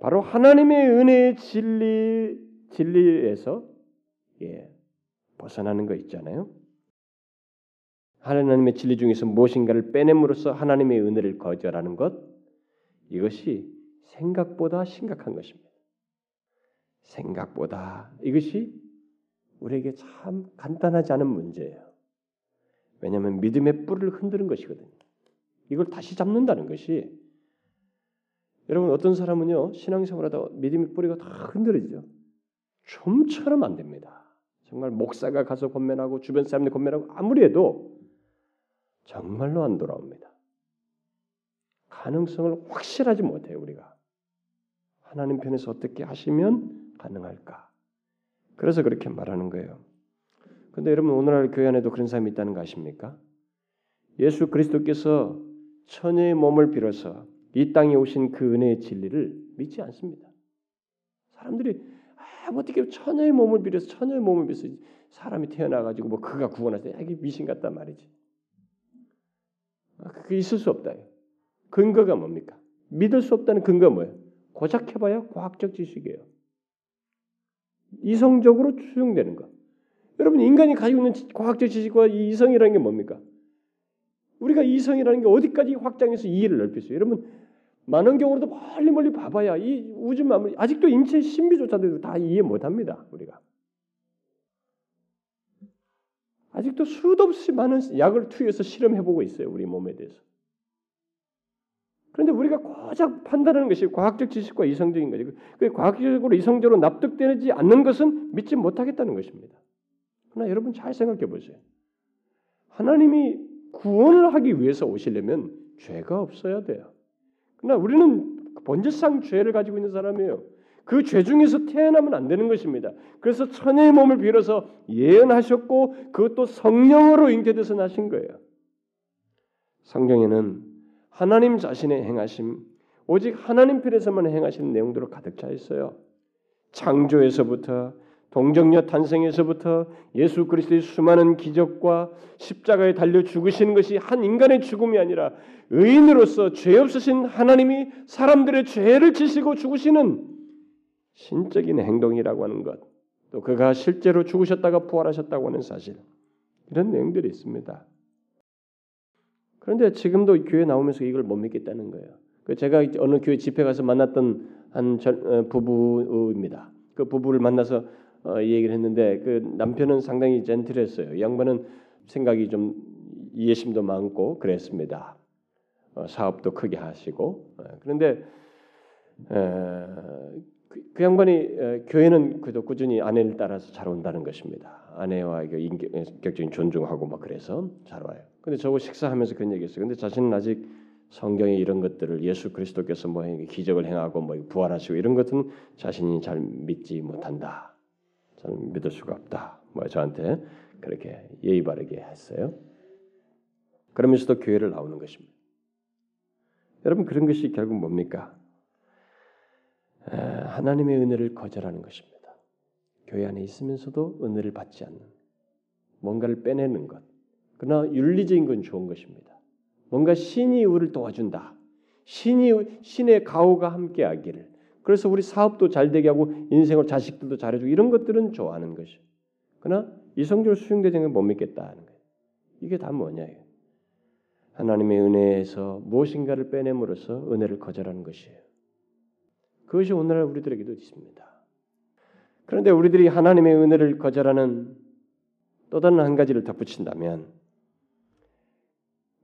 바로 하나님의 은혜의 진리 진리에서 예, 벗어나는 거 있잖아요. 하나님의 진리 중에서 무엇인가를 빼냄으로써 하나님의 은혜를 거절하는 것 이것이 생각보다 심각한 것입니다. 생각보다 이것이 우리에게 참 간단하지 않은 문제예요. 왜냐하면 믿음의 뿔을 흔드는 것이거든요. 이걸 다시 잡는다는 것이 여러분 어떤 사람은요 신앙생활하다 믿음의 뿌리가 다 흔들어지죠. 좀처럼 안 됩니다. 정말 목사가 가서 권면하고 주변 사람들 권면하고 아무리 해도 정말로 안 돌아옵니다. 가능성을 확실하지 못해요 우리가. 하나님 편에서 어떻게 하시면 가능할까? 그래서 그렇게 말하는 거예요. 근데 여러분 오늘날 교회 안에도 그런 사람이 있다는 거 아십니까? 예수 그리스도께서 천의 몸을 빌어서 이 땅에 오신 그 은혜의 진리를 믿지 않습니다. 사람들이 아, 어떻게 천의 몸을 빌어서 천의 몸을 빌어서 사람이 태어나 가지고 뭐 그가 구원하세 이게 미신 같단 말이지. 아, 그게 있을 수 없다. 근거가 뭡니까? 믿을 수 없다는 근거가 뭐예요? 고작 해봐야 과학적 지식이에요. 이성적으로 추정되는 것. 여러분 인간이 가지고 있는 과학적 지식과 이성이라는 게 뭡니까? 우리가 이성이라는 게 어디까지 확장해서 이해를 넓힐 수? 여러분 많은 경우로도 멀리 멀리 봐봐야 이 우주 만물 아직도 인체 신비조차도 다 이해 못합니다. 우리가 아직도 수도 없이 많은 약을 투여해서 실험해보고 있어요. 우리 몸에 대해서. 그런데 우리가 고작 판단하는 것이 과학적 지식과 이성적인 거죠. 그 과학적으로 이성적으로 납득되지 않는 것은 믿지 못하겠다는 것입니다. 그러나 여러분 잘 생각해 보세요. 하나님이 구원을 하기 위해서 오시려면 죄가 없어야 돼요. 그러나 우리는 본질상 죄를 가지고 있는 사람이에요. 그 죄 중에서 태어나면 안 되는 것입니다. 그래서 천의 몸을 빌어서 예언하셨고 그것도 성령으로 잉태돼서 나신 거예요. 성경에는 하나님 자신의 행하심, 오직 하나님 편에서만 행하시는 내용들로 가득 차 있어요. 창조에서부터 동정녀 탄생에서부터 예수 그리스도의 수많은 기적과 십자가에 달려 죽으시는 것이 한 인간의 죽음이 아니라 의인으로서 죄 없으신 하나님이 사람들의 죄를 지시고 죽으시는 신적인 행동이라고 하는 것, 또 그가 실제로 죽으셨다가 부활하셨다고 하는 사실 이런 내용들이 있습니다. 그런데 지금도 교회 나오면서 이걸 못 믿겠다는 거예요. 그 제가 어느 교회 집회 가서 만났던 한 어, 부부입니다. 그 부부를 만나서 어, 얘기를 했는데 그 남편은 상당히 젠틀했어요. 양반은 생각이 좀 이해심도 많고 그랬습니다. 어, 사업도 크게 하시고 어, 그런데 어, 그, 그 양반이 어, 교회는 그래도 꾸준히 아내를 따라서 잘 온다는 것입니다. 아내와 인격적인 존중하고 막 그래서 잘 와요. 근데 저거 식사하면서 그런 얘기했어요. 근데 자신은 아직 성경에 이런 것들을 예수 그리스도께서 뭐 기적을 행하고 뭐 부활하시고 이런 것은 자신이 잘 믿지 못한다. 저는 믿을 수가 없다. 뭐 저한테 그렇게 예의 바르게 했어요. 그러면서도 교회를 나오는 것입니다. 여러분 그런 것이 결국 뭡니까? 하나님의 은혜를 거절하는 것입니다. 교회 안에 있으면서도 은혜를 받지 않는 뭔가를 빼내는 것. 그러나 윤리적인 건 좋은 것입니다. 뭔가 신이 우리를 도와준다. 신이 신의 가호가 함께 하기를. 그래서 우리 사업도 잘 되게 하고 인생을 자식들도 잘해주고 이런 것들은 좋아하는 것이. 그러나 이성적으로 수용되지 않는 못 믿겠다 하는 거예요. 이게 다 뭐냐 요 하나님의 은혜에서 무엇인가를 빼냄으로써 은혜를 거절하는 것이에요. 그것이 오늘날 우리들에게도 있습니다. 그런데 우리들이 하나님의 은혜를 거절하는 또 다른 한 가지를 덧붙인다면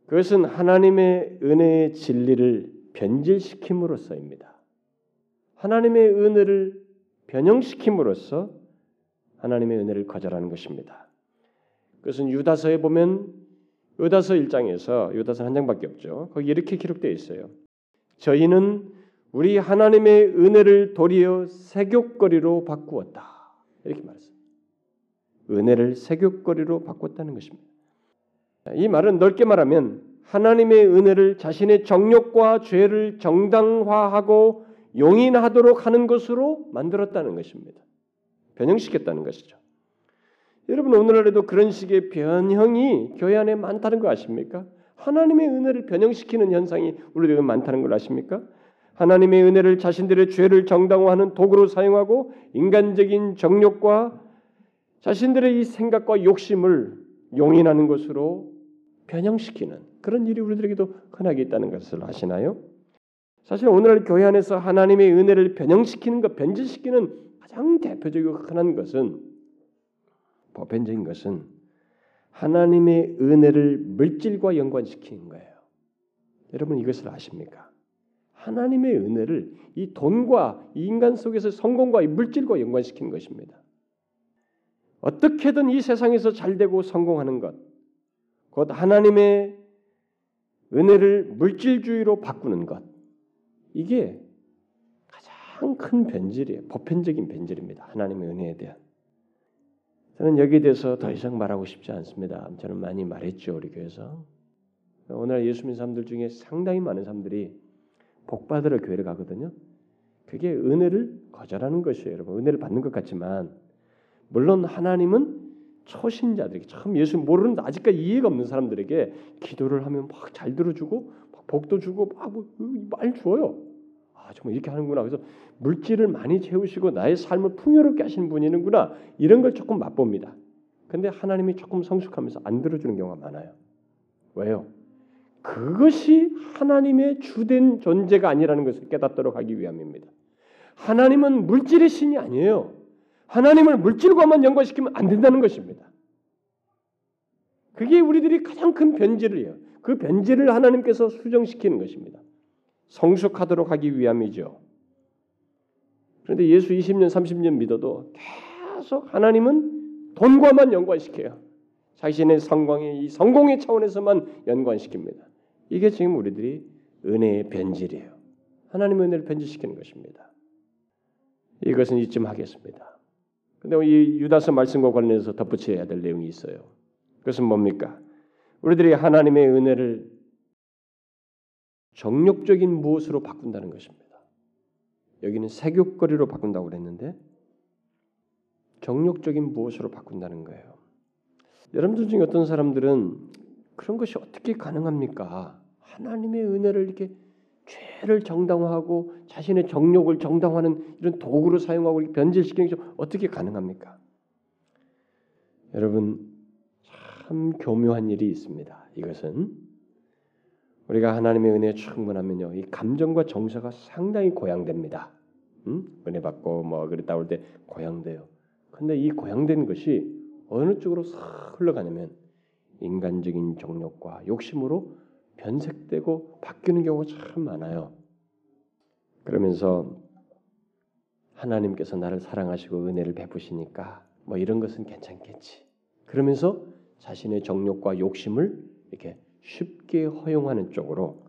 그것은 하나님의 은혜의 진리를 변질시킴으로써입니다. 하나님의 은혜를 변형시킴으로써 하나님의 은혜를 거절하는 것입니다. 그것은 유다서에 보면 유다서 1장에서 유다서 한 장밖에 없죠. 거기 이렇게 기록되어 있어요. 저희는 우리 하나님의 은혜를 도리어 세욕거리로 바꾸었다. 이렇게 말했어요. 은혜를 세욕거리로 바꿨다는 것입니다. 이 말은 넓게 말하면 하나님의 은혜를 자신의 정욕과 죄를 정당화하고 용인하도록 하는 것으로 만들었다는 것입니다. 변형시켰다는 것이죠. 여러분 오늘날에도 그런 식의 변형이 교회 안에 많다는 거 아십니까? 하나님의 은혜를 변형시키는 현상이 우리들에 많다는 걸 아십니까? 하나님의 은혜를 자신들의 죄를 정당화하는 도구로 사용하고 인간적인 정욕과 자신들의 이 생각과 욕심을 용인하는 것으로 변형시키는 그런 일이 우리들에게도 흔하게 있다는 것을 아시나요? 사실 오늘날 교회 안에서 하나님의 은혜를 변형시키는 것, 변질시키는 가장 대표적이고 흔한 것은 보편적인 것은 하나님의 은혜를 물질과 연관시키는 거예요. 여러분 이것을 아십니까? 하나님의 은혜를 이 돈과 이 인간 속에서 성공과 이 물질과 연관시키는 것입니다. 어떻게든 이 세상에서 잘 되고 성공하는 것, 곧 하나님의 은혜를 물질주의로 바꾸는 것, 이게 가장 큰 변질이에요. 보편적인 변질입니다. 하나님의 은혜에 대한. 저는 여기에 대해서 더 이상 말하고 싶지 않습니다. 저는 많이 말했죠 우리 교회에서. 오늘 예수 믿는 사람들 중에 상당히 많은 사람들이 복 받으러 교회를 가거든요. 그게 은혜를 거절하는 것이에요, 여러분. 은혜를 받는 것 같지만 물론 하나님은 초신자들에게 처음 예수 모르는 아직까지 이해가 없는 사람들에게 기도를 하면 막 잘 들어주고 막 복도 주고 막말 줘요. 아 정말 이렇게 하는구나. 그래서 물질을 많이 채우시고 나의 삶을 풍요롭게 하시는 분이는구나 이런 걸 조금 맛봅니다. 근데 하나님이 조금 성숙하면서 안 들어주는 경우가 많아요. 왜요? 그것이 하나님의 주된 존재가 아니라는 것을 깨닫도록 하기 위함입니다. 하나님은 물질의 신이 아니에요. 하나님을 물질과만 연관시키면 안 된다는 것입니다. 그게 우리들이 가장 큰 변질이에요. 그 변질을 하나님께서 수정시키는 것입니다. 성숙하도록 하기 위함이죠. 그런데 예수 20년, 30년 믿어도 계속 하나님은 돈과만 연관시켜요. 자신의 성공의 이 성공의 차원에서만 연관시킵니다. 이게 지금 우리들이 은혜의 변질이에요. 하나님의 은혜를 변질시키는 것입니다. 이것은 이쯤 하겠습니다. 근데 이 유다서 말씀과 관련해서 덧붙여야 될 내용이 있어요. 그것은 뭡니까? 우리들이 하나님의 은혜를 정욕적인 무엇으로 바꾼다는 것입니다. 여기는 세욕거리로 바꾼다고 그랬는데 정욕적인 무엇으로 바꾼다는 거예요. 여러분들 중에 어떤 사람들은 그런 것이 어떻게 가능합니까? 하나님의 은혜를 이렇게 죄를 정당화하고 자신의 정욕을 정당화하는 이런 도구로 사용하고 변질시키는 게 어떻게 가능합니까? 여러분 참 교묘한 일이 있습니다. 이것은 우리가 하나님의 은혜에 충분하면요, 이 감정과 정서가 상당히 고양됩니다. 음? 은혜 받고 뭐 그랬다 올 때 고양돼요. 근데 이 고양된 것이 어느 쪽으로 싹 흘러가냐면 인간적인 정욕과 욕심으로 변색되고 바뀌는 경우가 참 많아요. 그러면서 하나님께서 나를 사랑하시고 은혜를 베푸시니까 뭐 이런 것은 괜찮겠지. 그러면서 자신의 정욕과 욕심을 이렇게 쉽게 허용하는 쪽으로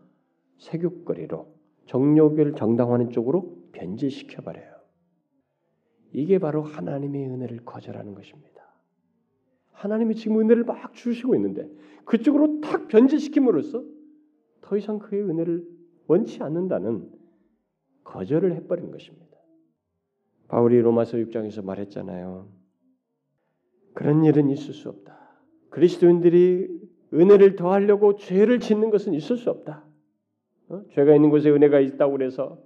세욕거리로 정욕을 정당화하는 쪽으로 변질시켜 버려요. 이게 바로 하나님의 은혜를 거절하는 것입니다. 하나님이 지금 은혜를 막 주시고 있는데 그쪽으로 탁 변질시킴으로써 더 이상 그의 은혜를 원치 않는다는 거절을 해버린 것입니다. 바울이 로마서 6장에서 말했잖아요. 그런 일은 있을 수 없다. 그리스도인들이 은혜를 더하려고 죄를 짓는 것은 있을 수 없다. 어? 죄가 있는 곳에 은혜가 있다고 그래서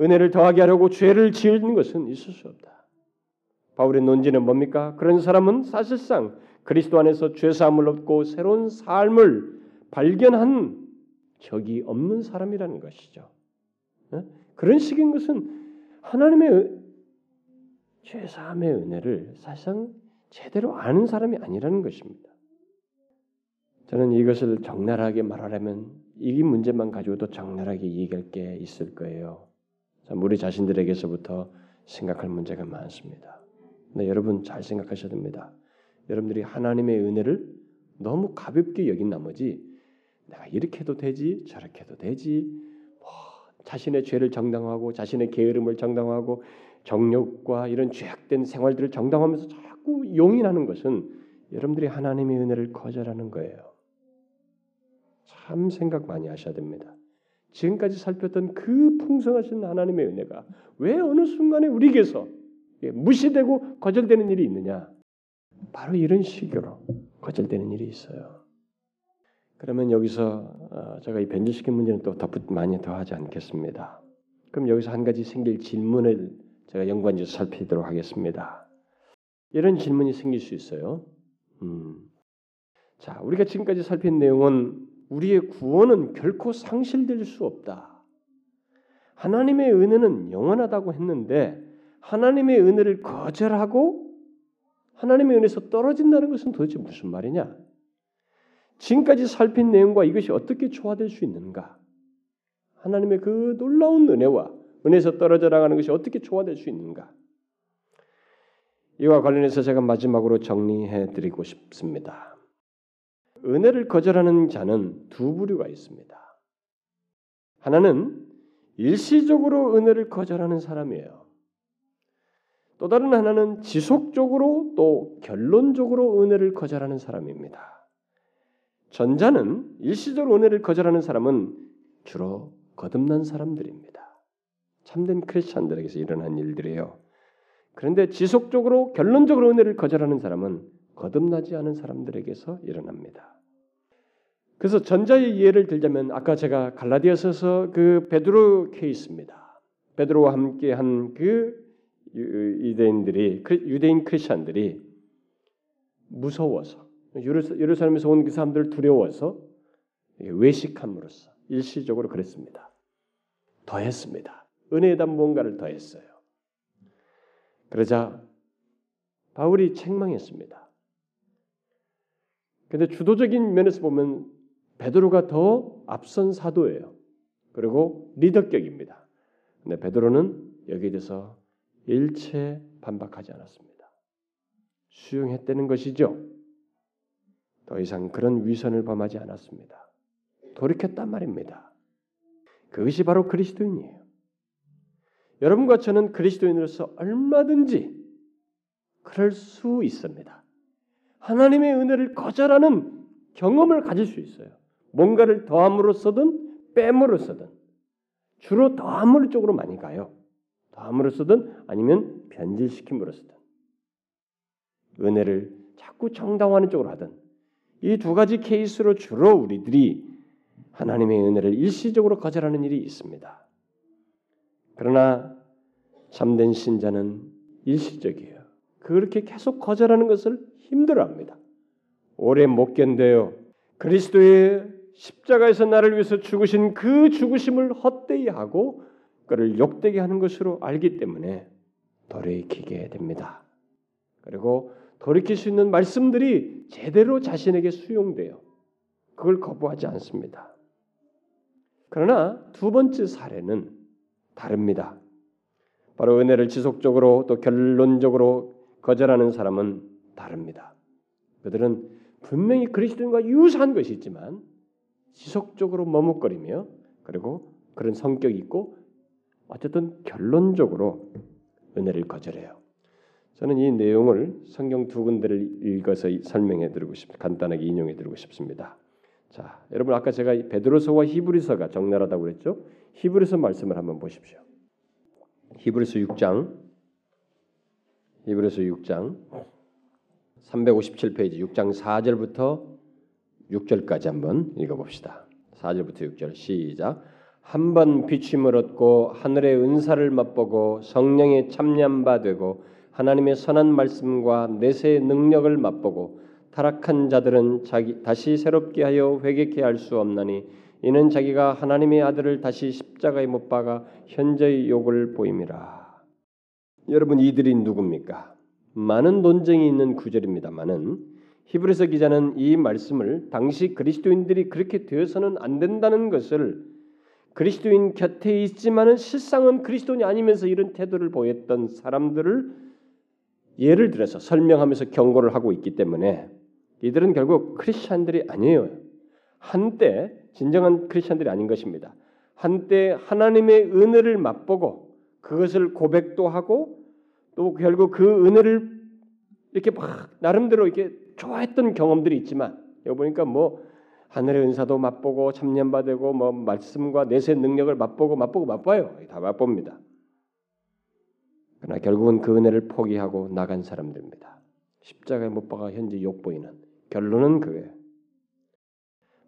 은혜를 더하게 하려고 죄를 지는 것은 있을 수 없다. 바울의 논지는 뭡니까? 그런 사람은 사실상 그리스도 안에서 죄 사함을 얻고 새로운 삶을 발견한 적이 없는 사람이라는 것이죠. 어? 그런 식인 것은 하나님의 죄 사함의 은혜를 사실상 제대로 아는 사람이 아니라는 것입니다. 저는 이것을 적나라하게 말하려면 이 문제만 가지고도 적나라하게 얘기할 게 있을 거예요. 우리 자신들에게서부터 생각할 문제가 많습니다. 네, 여러분 잘 생각하셔야 됩니다. 여러분들이 하나님의 은혜를 너무 가볍게 여긴 나머지 내가 이렇게 해도 되지 저렇게 해도 되지 뭐 자신의 죄를 정당화하고 자신의 게으름을 정당화하고 정욕과 이런 죄악된 생활들을 정당화하면서 자꾸 용인하는 것은 여러분들이 하나님의 은혜를 거절하는 거예요. 참 생각 많이 하셔야 됩니다. 지금까지 살폈던 그 풍성하신 하나님의 은혜가 왜 어느 순간에 우리에게서 무시되고 거절되는 일이 있느냐? 바로 이런 식으로 거절되는 일이 있어요. 그러면 여기서 어, 제가 이 변질시킨 문제는 또 덧붙 많이 더 하지 않겠습니다. 그럼 여기서 한 가지 생길 질문을 제가 연관지어 살피도록 하겠습니다. 이런 질문이 생길 수 있어요. 음. 자, 우리가 지금까지 살핀 내용은 우리의 구원은 결코 상실될 수 없다. 하나님의 은혜는 영원하다고 했는데 하나님의 은혜를 거절하고 하나님의 은혜에서 떨어진다는 것은 도대체 무슨 말이냐? 지금까지 살핀 내용과 이것이 어떻게 조화될 수 있는가? 하나님의 그 놀라운 은혜와 은혜에서 떨어져 나가는 것이 어떻게 조화될 수 있는가? 이와 관련해서 제가 마지막으로 정리해 드리고 싶습니다. 은혜를 거절하는 자는 두 부류가 있습니다. 하나는 일시적으로 은혜를 거절하는 사람이에요. 또 다른 하나는 지속적으로 또 결론적으로 은혜를 거절하는 사람입니다. 전자는 일시적으로 은혜를 거절하는 사람은 주로 거듭난 사람들입니다. 참된 크리스천들에게서 일어난 일들이에요. 그런데 지속적으로 결론적으로 은혜를 거절하는 사람은 거듭나지 않은 사람들에게서 일어납니다. 그래서 전자의 예를 들자면 아까 제가 갈라디아서서 그 베드로 케이스입니다. 베드로와 함께 한 그 유대인들이 유대인 크리스천들이 무서워서 예루살렘에서 온 그 사람들을 두려워서 외식함으로써 일시적으로 그랬습니다. 더했습니다. 은혜에다 뭔가를 더했어요. 그러자 바울이 책망했습니다. 근데 주도적인 면에서 보면 베드로가 더 앞선 사도예요. 그리고 리더격입니다. 근데 베드로는 여기에 대해서 일체 반박하지 않았습니다. 수용했다는 것이죠. 더 이상 그런 위선을 범하지 않았습니다. 돌이켰단 말입니다. 그것이 바로 그리스도인이에요. 여러분과 저는 그리스도인으로서 얼마든지 그럴 수 있습니다. 하나님의 은혜를 거절하는 경험을 가질 수 있어요. 뭔가를 더함으로써든 빼므로써든 주로 더함으로 쪽으로 많이 가요. 더함으로써든 아니면 변질시킴으로써든 은혜를 자꾸 정당화하는 쪽으로 하든 이 두 가지 케이스로 주로 우리들이 하나님의 은혜를 일시적으로 거절하는 일이 있습니다. 그러나 참된 신자는 일시적이에요. 그렇게 계속 거절하는 것을 힘들어합니다. 오래 못 견뎌요. 그리스도의 십자가에서 나를 위해서 죽으신 그 죽으심을 헛되이 하고 그를 욕되게 하는 것으로 알기 때문에 돌이키게 됩니다. 그리고 돌이킬 수 있는 말씀들이 제대로 자신에게 수용돼요. 그걸 거부하지 않습니다. 그러나 두 번째 사례는 다릅니다. 바로 은혜를 지속적으로 또 결론적으로 거절하는 사람은 다릅니다. 그들은 분명히 그리스도인과 유사한 것이 있지만 지속적으로 머뭇거리며 그리고 그런 성격이 있고 어쨌든 결론적으로 은혜를 거절해요. 저는 이 내용을 성경 두 군데를 읽어서 설명해 드리고 싶, 간단하게 인용해 드리고 싶습니다. 자, 여러분 아까 제가 베드로서와 히브리서가 적나라하다고 그랬죠? 히브리서 말씀을 한번 보십시오. 히브리서 6장 히브리서 6장 357페이지 6장 4절부터 6절까지 한번 읽어 봅시다. 4절부터 6절 시작. 한 번 비침을 얻고 하늘의 은사를 맛보고 성령의 참념 바 되고 하나님의 선한 말씀과 내세의 능력을 맛보고 타락한 자들은 자기 다시 새롭게 하여 회개케 할 수 없나니 이는 자기가 하나님의 아들을 다시 십자가에 못 박아 현재의 욕을 보임이라. 여러분 이들이 누굽니까? 많은 논쟁이 있는 구절입니다만은 히브리서 기자는 이 말씀을 당시 그리스도인들이 그렇게 되어서는 안 된다는 것을 그리스도인 곁에 있지만은 실상은 그리스도인이 아니면서 이런 태도를 보였던 사람들을 예를 들어서 설명하면서 경고를 하고 있기 때문에 이들은 결국 크리스천들이 아니에요. 한때 진정한 크리스천들이 아닌 것입니다. 한때 하나님의 은혜를 맛보고 그것을 고백도 하고 또 결국 그 은혜를 이렇게 막 나름대로 이렇게 좋아했던 경험들이 있지만 여기 보니까 뭐 하늘의 은사도 맛보고 참념받고 뭐 말씀과 내세 능력을 맛보고 맛보고 맛봐요. 다 맛봅니다. 그러나 결국은 그 은혜를 포기하고 나간 사람들입니다. 십자가에 못 박아 현재 욕보이는 결론은 그거예요.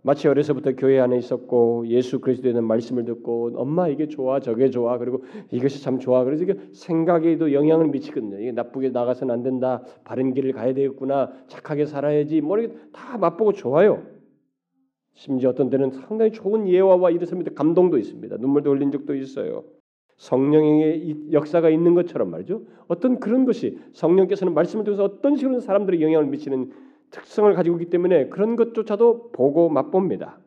마치 어려서부터 교회 안에 있었고 예수 그리스도에 대한 말씀을 듣고 엄마 이게 좋아 저게 좋아 그리고 이것이 참 좋아 그래서 이게 생각에도 영향을 미치거든요. 이게 나쁘게 나가서는 안 된다. 바른 길을 가야 되겠구나. 착하게 살아야지. 뭐 이렇게 다 맛보고 좋아요. 심지어 어떤 때는 상당히 좋은 예화와 이렇습니다. 감동도 있습니다. 눈물도 흘린 적도 있어요. 성령의 역사가 있는 것처럼 말이죠. 어떤 그런 것이 성령께서는 말씀을 통해서 어떤 식으로 사람들의 영향을 미치는 특성을 가지고 있기 때문에 그런 것조차도 보고 맛봅니다.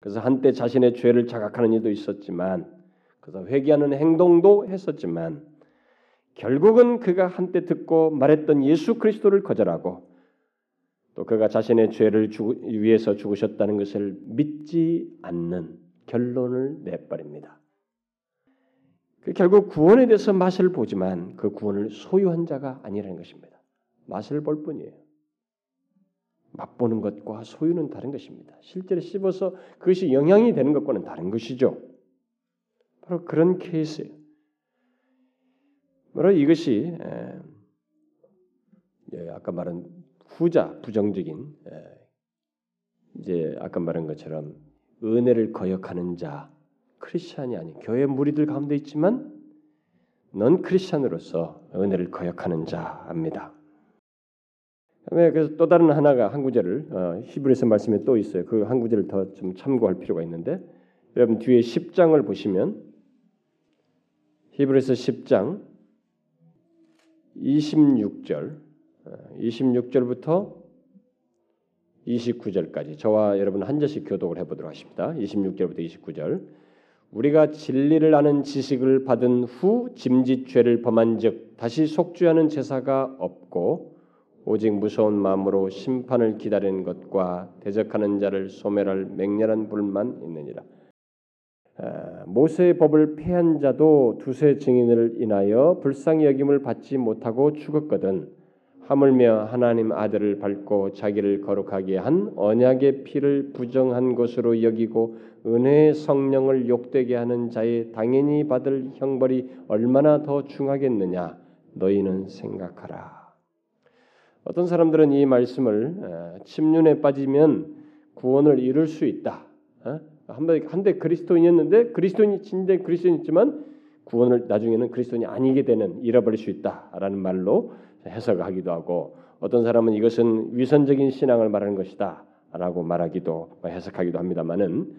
그래서 한때 자신의 죄를 자각하는 일도 있었지만 그래서 회개하는 행동도 했었지만 결국은 그가 한때 듣고 말했던 예수 그리스도를 거절하고 또 그가 자신의 죄를 위해서 죽으셨다는 것을 믿지 않는 결론을 내버립니다. 그 결국 구원에 대해서 맛을 보지만 그 구원을 소유한 자가 아니라는 것입니다. 맛을 볼 뿐이에요. 맛보는 것과 소유는 다른 것입니다. 실제로 씹어서 그것이 영향이 되는 것과는 다른 것이죠. 바로 그런 케이스예요. 바로 이것이 예, 아까 말한 후자 부정적인 이제 아까 말한 것처럼 은혜를 거역하는 자 크리스천이 아닌 교회 무리들 가운데 있지만 넌 크리스천으로서 은혜를 거역하는 자입니다. 그래서 또 다른 하나가 한 구절을 어, 히브리서 말씀에 또 있어요. 그 한 구절을 더 좀 참고할 필요가 있는데 여러분 뒤에 10장을 보시면 히브리서 10장 26절 26절부터 어, 29절까지 저와 여러분 한 절씩 교독을 해보도록 하십니다. 26절부터 29절 우리가 진리를 아는 지식을 받은 후 짐짓죄를 범한즉 다시 속죄하는 제사가 없고 오직 무서운 마음으로 심판을 기다리는 것과 대적하는 자를 소멸할 맹렬한 불만 있느니라. 아, 모세의 법을 폐한 자도 두세 증인을 인하여 불쌍히 여김을 받지 못하고 죽었거든. 하물며 하나님 아들을 밟고 자기를 거룩하게 한 언약의 피를 부정한 것으로 여기고 은혜의 성령을 욕되게 하는 자의 당연히 받을 형벌이 얼마나 더 중하겠느냐 너희는 생각하라. 어떤 사람들은 이 말씀을 침륜에 빠지면 구원을 이룰 수 있다. 어? 한때 한때 그리스도인이었는데 그리스도인이 진짜 그리스도인이지만 구원을 나중에는 그리스도인이 아니게 되는 잃어버릴 수 있다라는 말로 해석하기도 하고 어떤 사람은 이것은 위선적인 신앙을 말하는 것이다라고 말하기도 해석하기도 합니다만은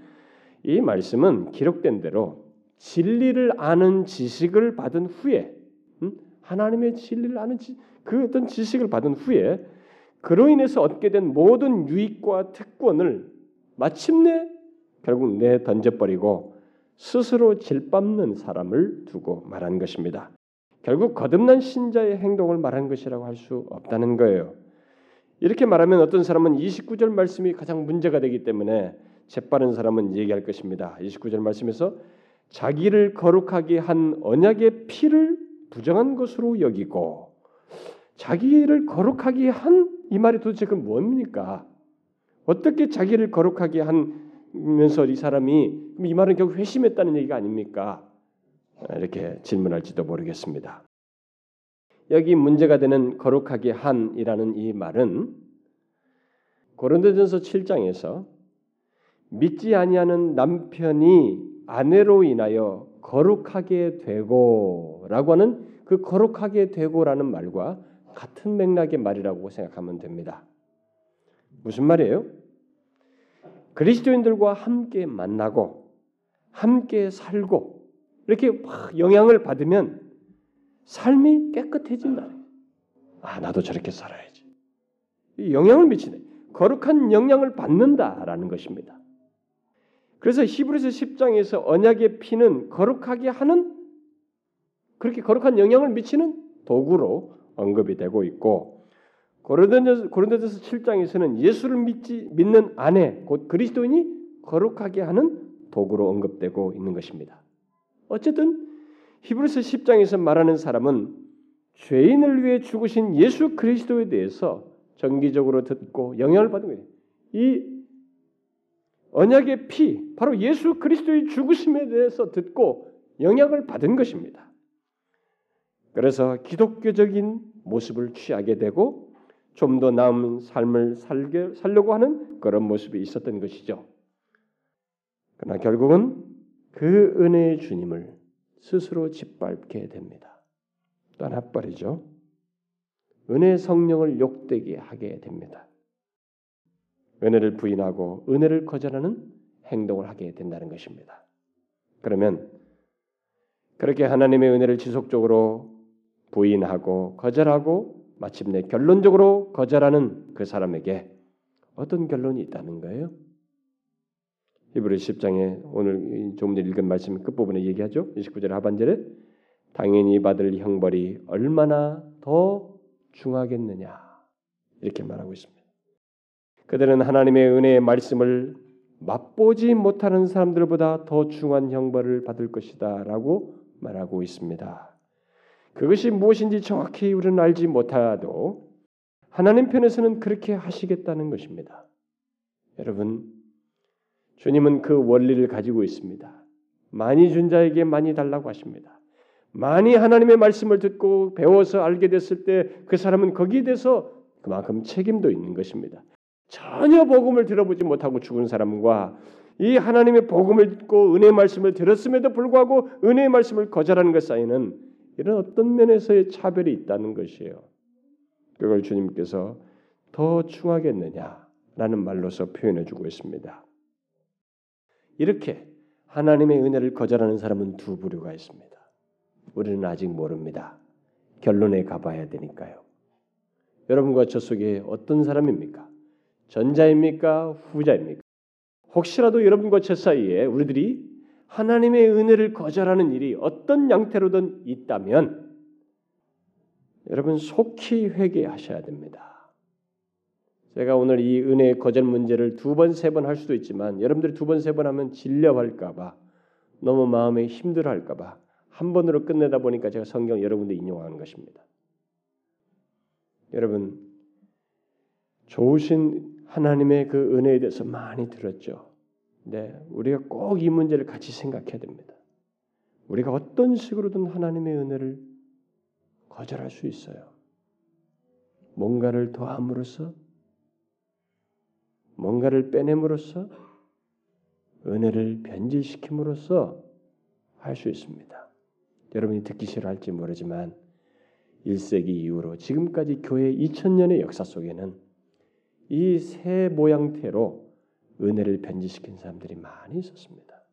이 말씀은 기록된 대로 진리를 아는 지식을 받은 후에 음? 하나님의 진리를 아는 지, 그 어떤 지식을 받은 후에 그로 인해서 얻게 된 모든 유익과 특권을 마침내 결국 내 던져버리고 스스로 질밟는 사람을 두고 말한 것입니다. 결국 거듭난 신자의 행동을 말한 것이라고 할 수 없다는 거예요. 이렇게 말하면 어떤 사람은 29절 말씀이 가장 문제가 되기 때문에 재빠른 사람은 얘기할 것입니다. 29절 말씀에서 자기를 거룩하게 한 언약의 피를 부정한 것으로 여기고 자기를 거룩하게 한 이 말이 도대체 그 뭡니까? 어떻게 자기를 거룩하게 하면서 이 사람이 이 말은 결국 회심했다는 얘기가 아닙니까? 이렇게 질문할지도 모르겠습니다. 여기 문제가 되는 거룩하게 한이라는 이 말은 고린도전서 7장에서 믿지 아니하는 남편이 아내로 인하여 거룩하게 되고라고 하는 그 거룩하게 되고라는 말과 같은 맥락의 말이라고 생각하면 됩니다. 무슨 말이에요? 그리스도인들과 함께 만나고 함께 살고 이렇게 막 영향을 받으면 삶이 깨끗해진다. 아 나도 저렇게 살아야지. 영향을 미치네. 거룩한 영향을 받는다라는 것입니다. 그래서 히브리서 10장에서 언약의 피는 거룩하게 하는 그렇게 거룩한 영향을 미치는 도구로 언급이 되고 있고 고린도전서 고린도전서 7장에서는 예수를 믿지 믿는 아내 곧 그리스도인이 거룩하게 하는 도구로 언급되고 있는 것입니다. 어쨌든 히브리서 10장에서 말하는 사람은 죄인을 위해 죽으신 예수 그리스도에 대해서 정기적으로 듣고 영향을 받은 거예요. 이 언약의 피, 바로 예수 그리스도의 죽으심에 대해서 듣고 영향을 받은 것입니다. 그래서 기독교적인 모습을 취하게 되고 좀 더 나은 삶을 살게, 살려고 하는 그런 모습이 있었던 것이죠. 그러나 결국은 그 은혜의 주님을 스스로 짓밟게 됩니다. 떠나버리죠. 은혜 성령을 욕되게 하게 됩니다. 은혜를 부인하고 은혜를 거절하는 행동을 하게 된다는 것입니다. 그러면 그렇게 하나님의 은혜를 지속적으로 부인하고 거절하고 마침내 결론적으로 거절하는 그 사람에게 어떤 결론이 있다는 거예요? 히브리 10장에 오늘 조금 전에 읽은 말씀 끝부분에 얘기하죠. 29절 하반절에 당연히 받을 형벌이 얼마나 더 중하겠느냐 이렇게 말하고 있습니다. 그들은 하나님의 은혜의 말씀을 맛보지 못하는 사람들보다 더 중한 형벌을 받을 것이다라고 말하고 있습니다. 그것이 무엇인지 정확히 우리는 알지 못하도 하나님 편에서는 그렇게 하시겠다는 것입니다. 여러분, 주님은 그 원리를 가지고 있습니다. 많이 준 자에게 많이 달라고 하십니다. 많이 하나님의 말씀을 듣고 배워서 알게 됐을 때 그 사람은 거기에 대해서 그만큼 책임도 있는 것입니다. 전혀 복음을 들어보지 못하고 죽은 사람과 이 하나님의 복음을 듣고 은혜의 말씀을 들었음에도 불구하고 은혜의 말씀을 거절하는 것 사이는 이런 어떤 면에서의 차별이 있다는 것이에요. 그걸 주님께서 더 중하겠느냐라는 말로서 표현해 주고 있습니다. 이렇게 하나님의 은혜를 거절하는 사람은 두 부류가 있습니다. 우리는 아직 모릅니다. 결론에 가봐야 되니까요. 여러분과 저 속에 어떤 사람입니까? 전자입니까? 후자입니까? 혹시라도 여러분과 저 사이에 우리들이 하나님의 은혜를 거절하는 일이 어떤 양태로든 있다면 여러분 속히 회개하셔야 됩니다. 제가 오늘 이 은혜 거절 문제를 두 번, 세 번 할 수도 있지만 여러분들이 두 번, 세 번 하면 질려할까봐 너무 마음에 힘들어할까봐 한 번으로 끝내다 보니까 제가 성경 여러분들 인용하는 것입니다. 여러분 좋으신 하나님의 그 은혜에 대해서 많이 들었죠. 네, 우리가 꼭 이 문제를 같이 생각해야 됩니다. 우리가 어떤 식으로든 하나님의 은혜를 거절할 수 있어요. 뭔가를 더함으로써, 뭔가를 빼냄으로써, 은혜를 변질시킴으로써 할 수 있습니다. 여러분이 듣기 싫어할지 모르지만 1세기 이후로 지금까지 교회 2000년의 역사 속에는 이새 모양태로 은혜를 변질시킨 사람들이 많이 있었습니다.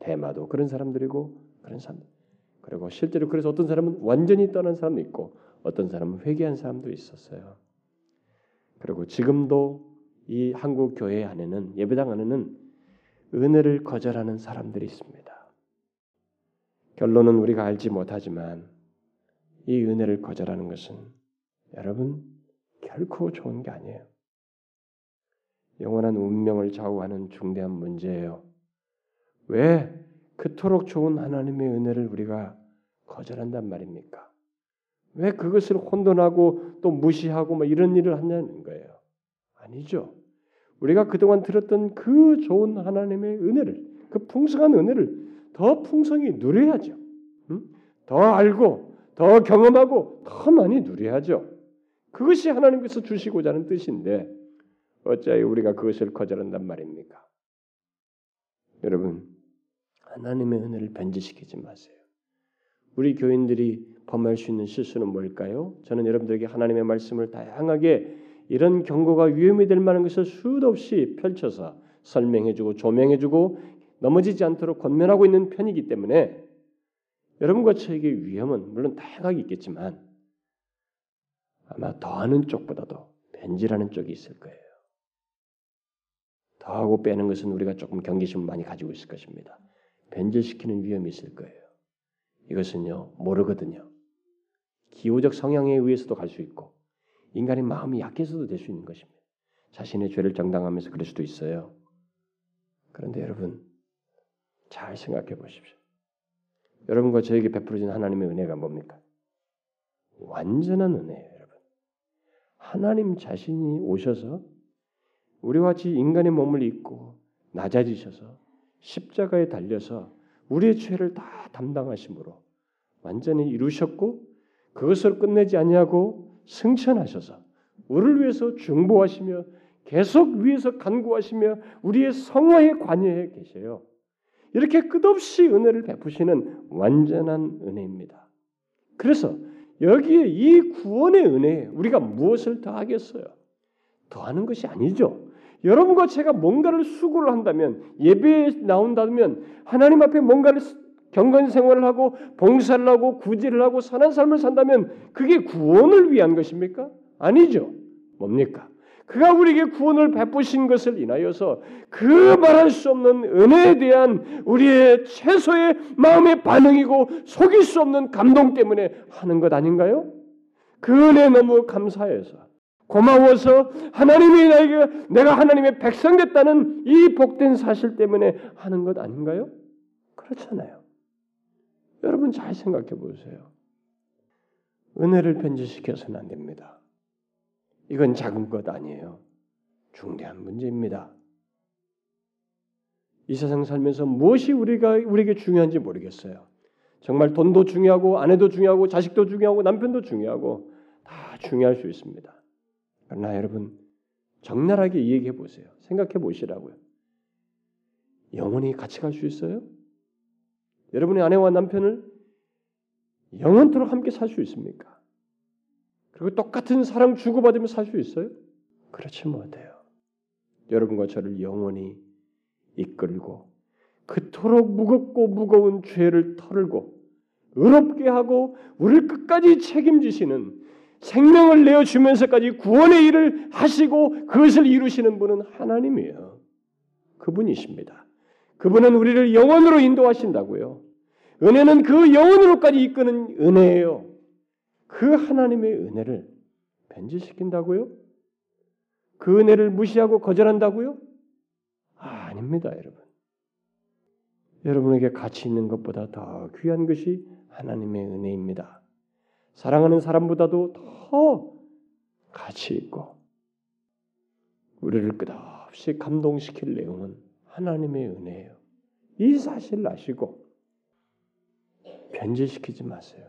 대마도 그런 사람들이고 그런 사람 그리고 실제로 그래서 어떤 사람은 완전히 떠난 사람도 있고 어떤 사람은 회개한 사람도 있었어요. 그리고 지금도 이 한국 교회 안에는 예배당 안에는 은혜를 거절하는 사람들이 있습니다. 결론은 우리가 알지 못하지만 이 은혜를 거절하는 것은 여러분 결코 좋은 게 아니에요. 영원한 운명을 좌우하는 중대한 문제예요. 왜 그토록 좋은 하나님의 은혜를 우리가 거절한단 말입니까? 왜 그것을 혼돈하고 또 무시하고 뭐 이런 일을 하냐는 거예요. 아니죠. 우리가 그동안 들었던 그 좋은 하나님의 은혜를, 그 풍성한 은혜를 더 풍성히 누려야죠. 음? 더 알고, 더 경험하고, 더 많이 누려야죠. 그것이 하나님께서 주시고자 하는 뜻인데, 어찌하여 우리가 그것을 거절한단 말입니까? 여러분, 하나님의 은혜를 변질시키지 마세요. 우리 교인들이 범할 수 있는 실수는 뭘까요? 저는 여러분들에게 하나님의 말씀을 다양하게 이런 경고가 위험이 될 만한 것을 수도 없이 펼쳐서 설명해주고 조명해주고 넘어지지 않도록 권면하고 있는 편이기 때문에 여러분과 저에게 위험은 물론 다양하게 있겠지만 아마 더하는 쪽보다도 변질하는 쪽이 있을 거예요. 더하고 빼는 것은 우리가 조금 경계심을 많이 가지고 있을 것입니다. 변질시키는 위험이 있을 거예요. 이것은요 모르거든요. 기호적 성향에 의해서도 갈 수 있고 인간의 마음이 약해서도 될 수 있는 것입니다. 자신의 죄를 정당하면서 그럴 수도 있어요. 그런데 여러분 잘 생각해 보십시오. 여러분과 저에게 베풀어진 하나님의 은혜가 뭡니까? 완전한 은혜예요, 여러분. 하나님 자신이 오셔서 우리와 같이 인간의 몸을 입고 낮아지셔서 십자가에 달려서 우리의 죄를 다 담당하심으로 완전히 이루셨고 그것을 끝내지 아니하고 승천하셔서 우리를 위해서 중보하시며 계속 위에서 간구하시며 우리의 성화에 관여해 계세요. 이렇게 끝없이 은혜를 베푸시는 완전한 은혜입니다. 그래서 여기에 이 구원의 은혜에 우리가 무엇을 더하겠어요? 더하는 것이 아니죠. 여러분과 제가 뭔가를 수고를 한다면 예배에 나온다면 하나님 앞에 뭔가를 경건 생활을 하고 봉사를 하고 구제를 하고 선한 삶을 산다면 그게 구원을 위한 것입니까? 아니죠. 뭡니까? 그가 우리에게 구원을 베푸신 것을 인하여서 그 말할 수 없는 은혜에 대한 우리의 최소의 마음의 반응이고 속일 수 없는 감동 때문에 하는 것 아닌가요? 그 은혜 너무 감사해서 고마워서 하나님이 나에게 내가 하나님의 백성 됐다는 이 복된 사실 때문에 하는 것 아닌가요? 그렇잖아요. 여러분 잘 생각해 보세요. 은혜를 변질시켜서는 안 됩니다. 이건 작은 것 아니에요. 중대한 문제입니다. 이 세상 살면서 무엇이 우리가 우리에게 중요한지 모르겠어요. 정말 돈도 중요하고 아내도 중요하고 자식도 중요하고 남편도 중요하고 다 중요할 수 있습니다. 그러나 여러분 적나라하게 얘기해 보세요. 생각해 보시라고요. 영원히 같이 갈 수 있어요? 여러분의 아내와 남편을 영원토록 함께 살 수 있습니까? 그리고 똑같은 사랑 주고받으며 살 수 있어요? 그렇지 못해요. 여러분과 저를 영원히 이끌고 그토록 무겁고 무거운 죄를 털고 의롭게 하고 우리를 끝까지 책임지시는 생명을 내어 주면서까지 구원의 일을 하시고 그것을 이루시는 분은 하나님이에요. 그분이십니다. 그분은 우리를 영원으로 인도하신다고요. 은혜는 그 영원으로까지 이끄는 은혜예요. 그 하나님의 은혜를 변질시킨다고요? 그 은혜를 무시하고 거절한다고요? 아, 아닙니다, 여러분. 여러분에게 가치 있는 것보다 더 귀한 것이 하나님의 은혜입니다. 사랑하는 사람보다도 더 가치 있고 우리를 끝없이 감동시킬 내용은 하나님의 은혜예요. 이 사실을 아시고 변질시키지 마세요.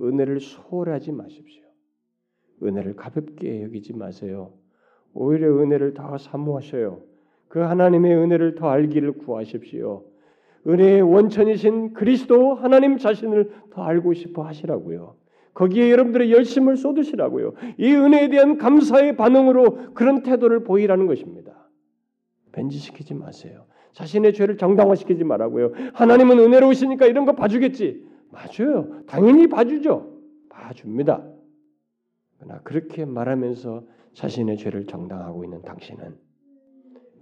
은혜를 소홀하지 마십시오. 은혜를 가볍게 여기지 마세요. 오히려 은혜를 더 사모하셔요. 그 하나님의 은혜를 더 알기를 구하십시오. 은혜의 원천이신 그리스도 하나님 자신을 더 알고 싶어 하시라고요. 거기에 여러분들의 열심을 쏟으시라고요. 이 은혜에 대한 감사의 반응으로 그런 태도를 보이라는 것입니다. 변질시키지 마세요. 자신의 죄를 정당화시키지 말라고요. 하나님은 은혜로우시니까 이런 거 봐주겠지. 맞아요. 당연히 봐주죠. 봐줍니다. 그러나 그렇게 말하면서 자신의 죄를 정당하고 있는 당신은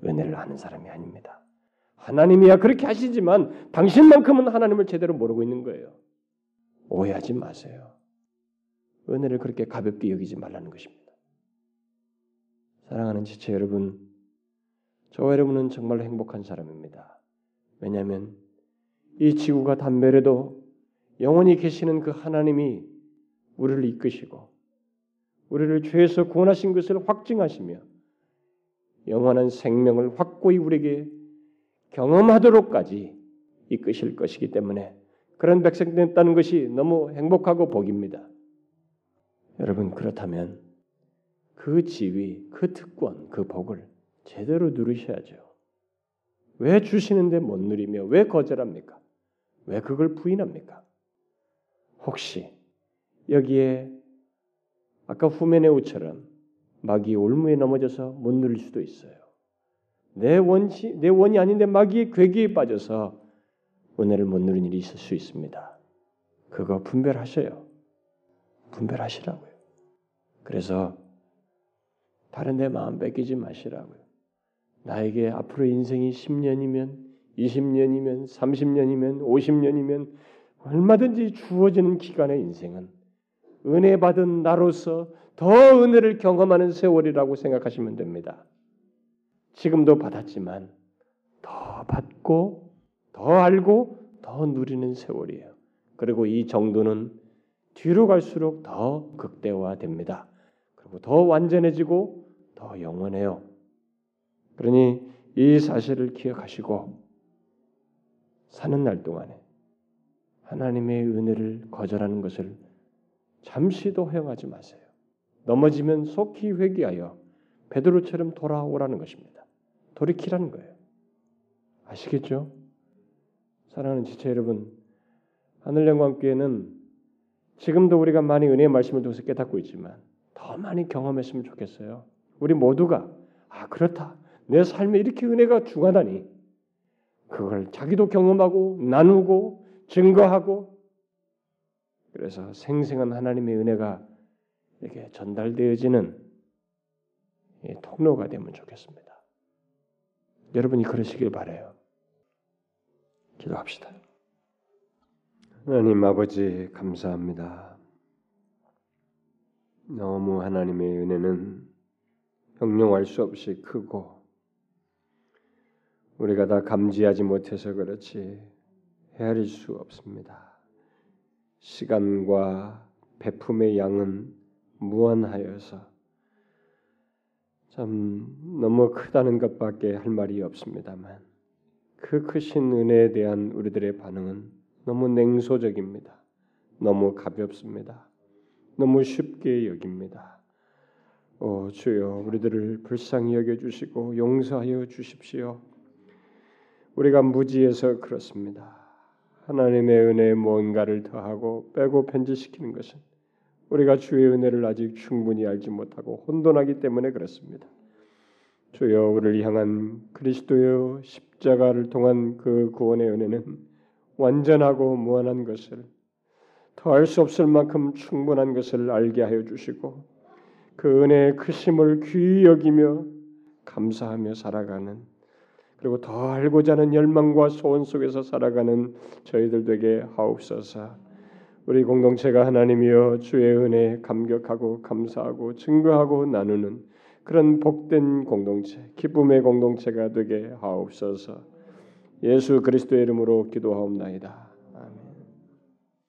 은혜를 아는 사람이 아닙니다. 하나님이야 그렇게 하시지만 당신만큼은 하나님을 제대로 모르고 있는 거예요. 오해하지 마세요. 은혜를 그렇게 가볍게 여기지 말라는 것입니다. 사랑하는 지체 여러분, 저와 여러분은 정말 행복한 사람입니다. 왜냐하면 이 지구가 단멸해도 영원히 계시는 그 하나님이 우리를 이끄시고 우리를 죄에서 구원하신 것을 확증하시며 영원한 생명을 확고히 우리에게 경험하도록까지 이끄실 것이기 때문에 그런 백성 됐다는 것이 너무 행복하고 복입니다. 여러분 그렇다면 그 지위, 그 특권, 그 복을 제대로 누리셔야죠. 왜 주시는데 못 누리며 왜 거절합니까? 왜 그걸 부인합니까? 혹시 여기에 아까 후메네우처럼 마귀 올무에 넘어져서 못 누릴 수도 있어요. 내 원치 내 원이 아닌데 마귀의 괴기에 빠져서 은혜를 못 누리는 일이 있을 수 있습니다. 그거 분별하셔요. 분별하시라고요. 그래서 다른 데 마음 뺏기지 마시라고요. 나에게 앞으로 인생이 10년이면 20년이면 30년이면 50년이면 얼마든지 주어지는 기간의 인생은 은혜 받은 나로서 더 은혜를 경험하는 세월이라고 생각하시면 됩니다. 지금도 받았지만 더 받고 더 알고 더 누리는 세월이에요. 그리고 이 정도는 뒤로 갈수록 더 극대화됩니다. 그리고 더 완전해지고 더 영원해요. 그러니 이 사실을 기억하시고 사는 날 동안에 하나님의 은혜를 거절하는 것을 잠시도 허용하지 마세요. 넘어지면 속히 회개하여 베드로처럼 돌아오라는 것입니다. 돌이키라는 거예요. 아시겠죠? 사랑하는 지체 여러분, 하늘 영광교회는 지금도 우리가 많이 은혜의 말씀을 통해서 깨닫고 있지만 더 많이 경험했으면 좋겠어요. 우리 모두가 아 그렇다. 내 삶에 이렇게 은혜가 중하다니. 그걸 자기도 경험하고 나누고 증거하고 그래서 생생한 하나님의 은혜가 이렇게 전달되어지는 통로가 되면 좋겠습니다. 여러분이 그러시길 바래요. 기도합시다. 하나님 아버지 감사합니다. 너무 하나님의 은혜는 형용할 수 없이 크고 우리가 다 감지하지 못해서 그렇지 헤아릴 수 없습니다. 시간과 배품의 양은 무한하여서 참 너무 크다는 것밖에 할 말이 없습니다만 그 크신 은혜에 대한 우리들의 반응은 너무 냉소적입니다. 너무 가볍습니다. 너무 쉽게 여깁니다. 오 주여 우리들을 불쌍히 여겨 주시고 용서하여 주십시오. 우리가 무지해서 그렇습니다. 하나님의 은혜에 뭔가를 더하고 빼고 편지시키는 것은 우리가 주의 은혜를 아직 충분히 알지 못하고 혼돈하기 때문에 그렇습니다. 주여 우리를 향한 그리스도의 십자가를 통한 그 구원의 은혜는 완전하고 무한한 것을 더할 수 없을 만큼 충분한 것을 알게 하여 주시고 그 은혜의 크심을 귀히 여기며 감사하며 살아가는 그리고 더 알고자 하는 열망과 소원 속에서 살아가는 저희들 되게 하옵소서. 우리 공동체가 하나님이여 주의 은혜에 감격하고 감사하고 증거하고 나누는 그런 복된 공동체, 기쁨의 공동체가 되게 하옵소서. 예수 그리스도의 이름으로 기도하옵나이다.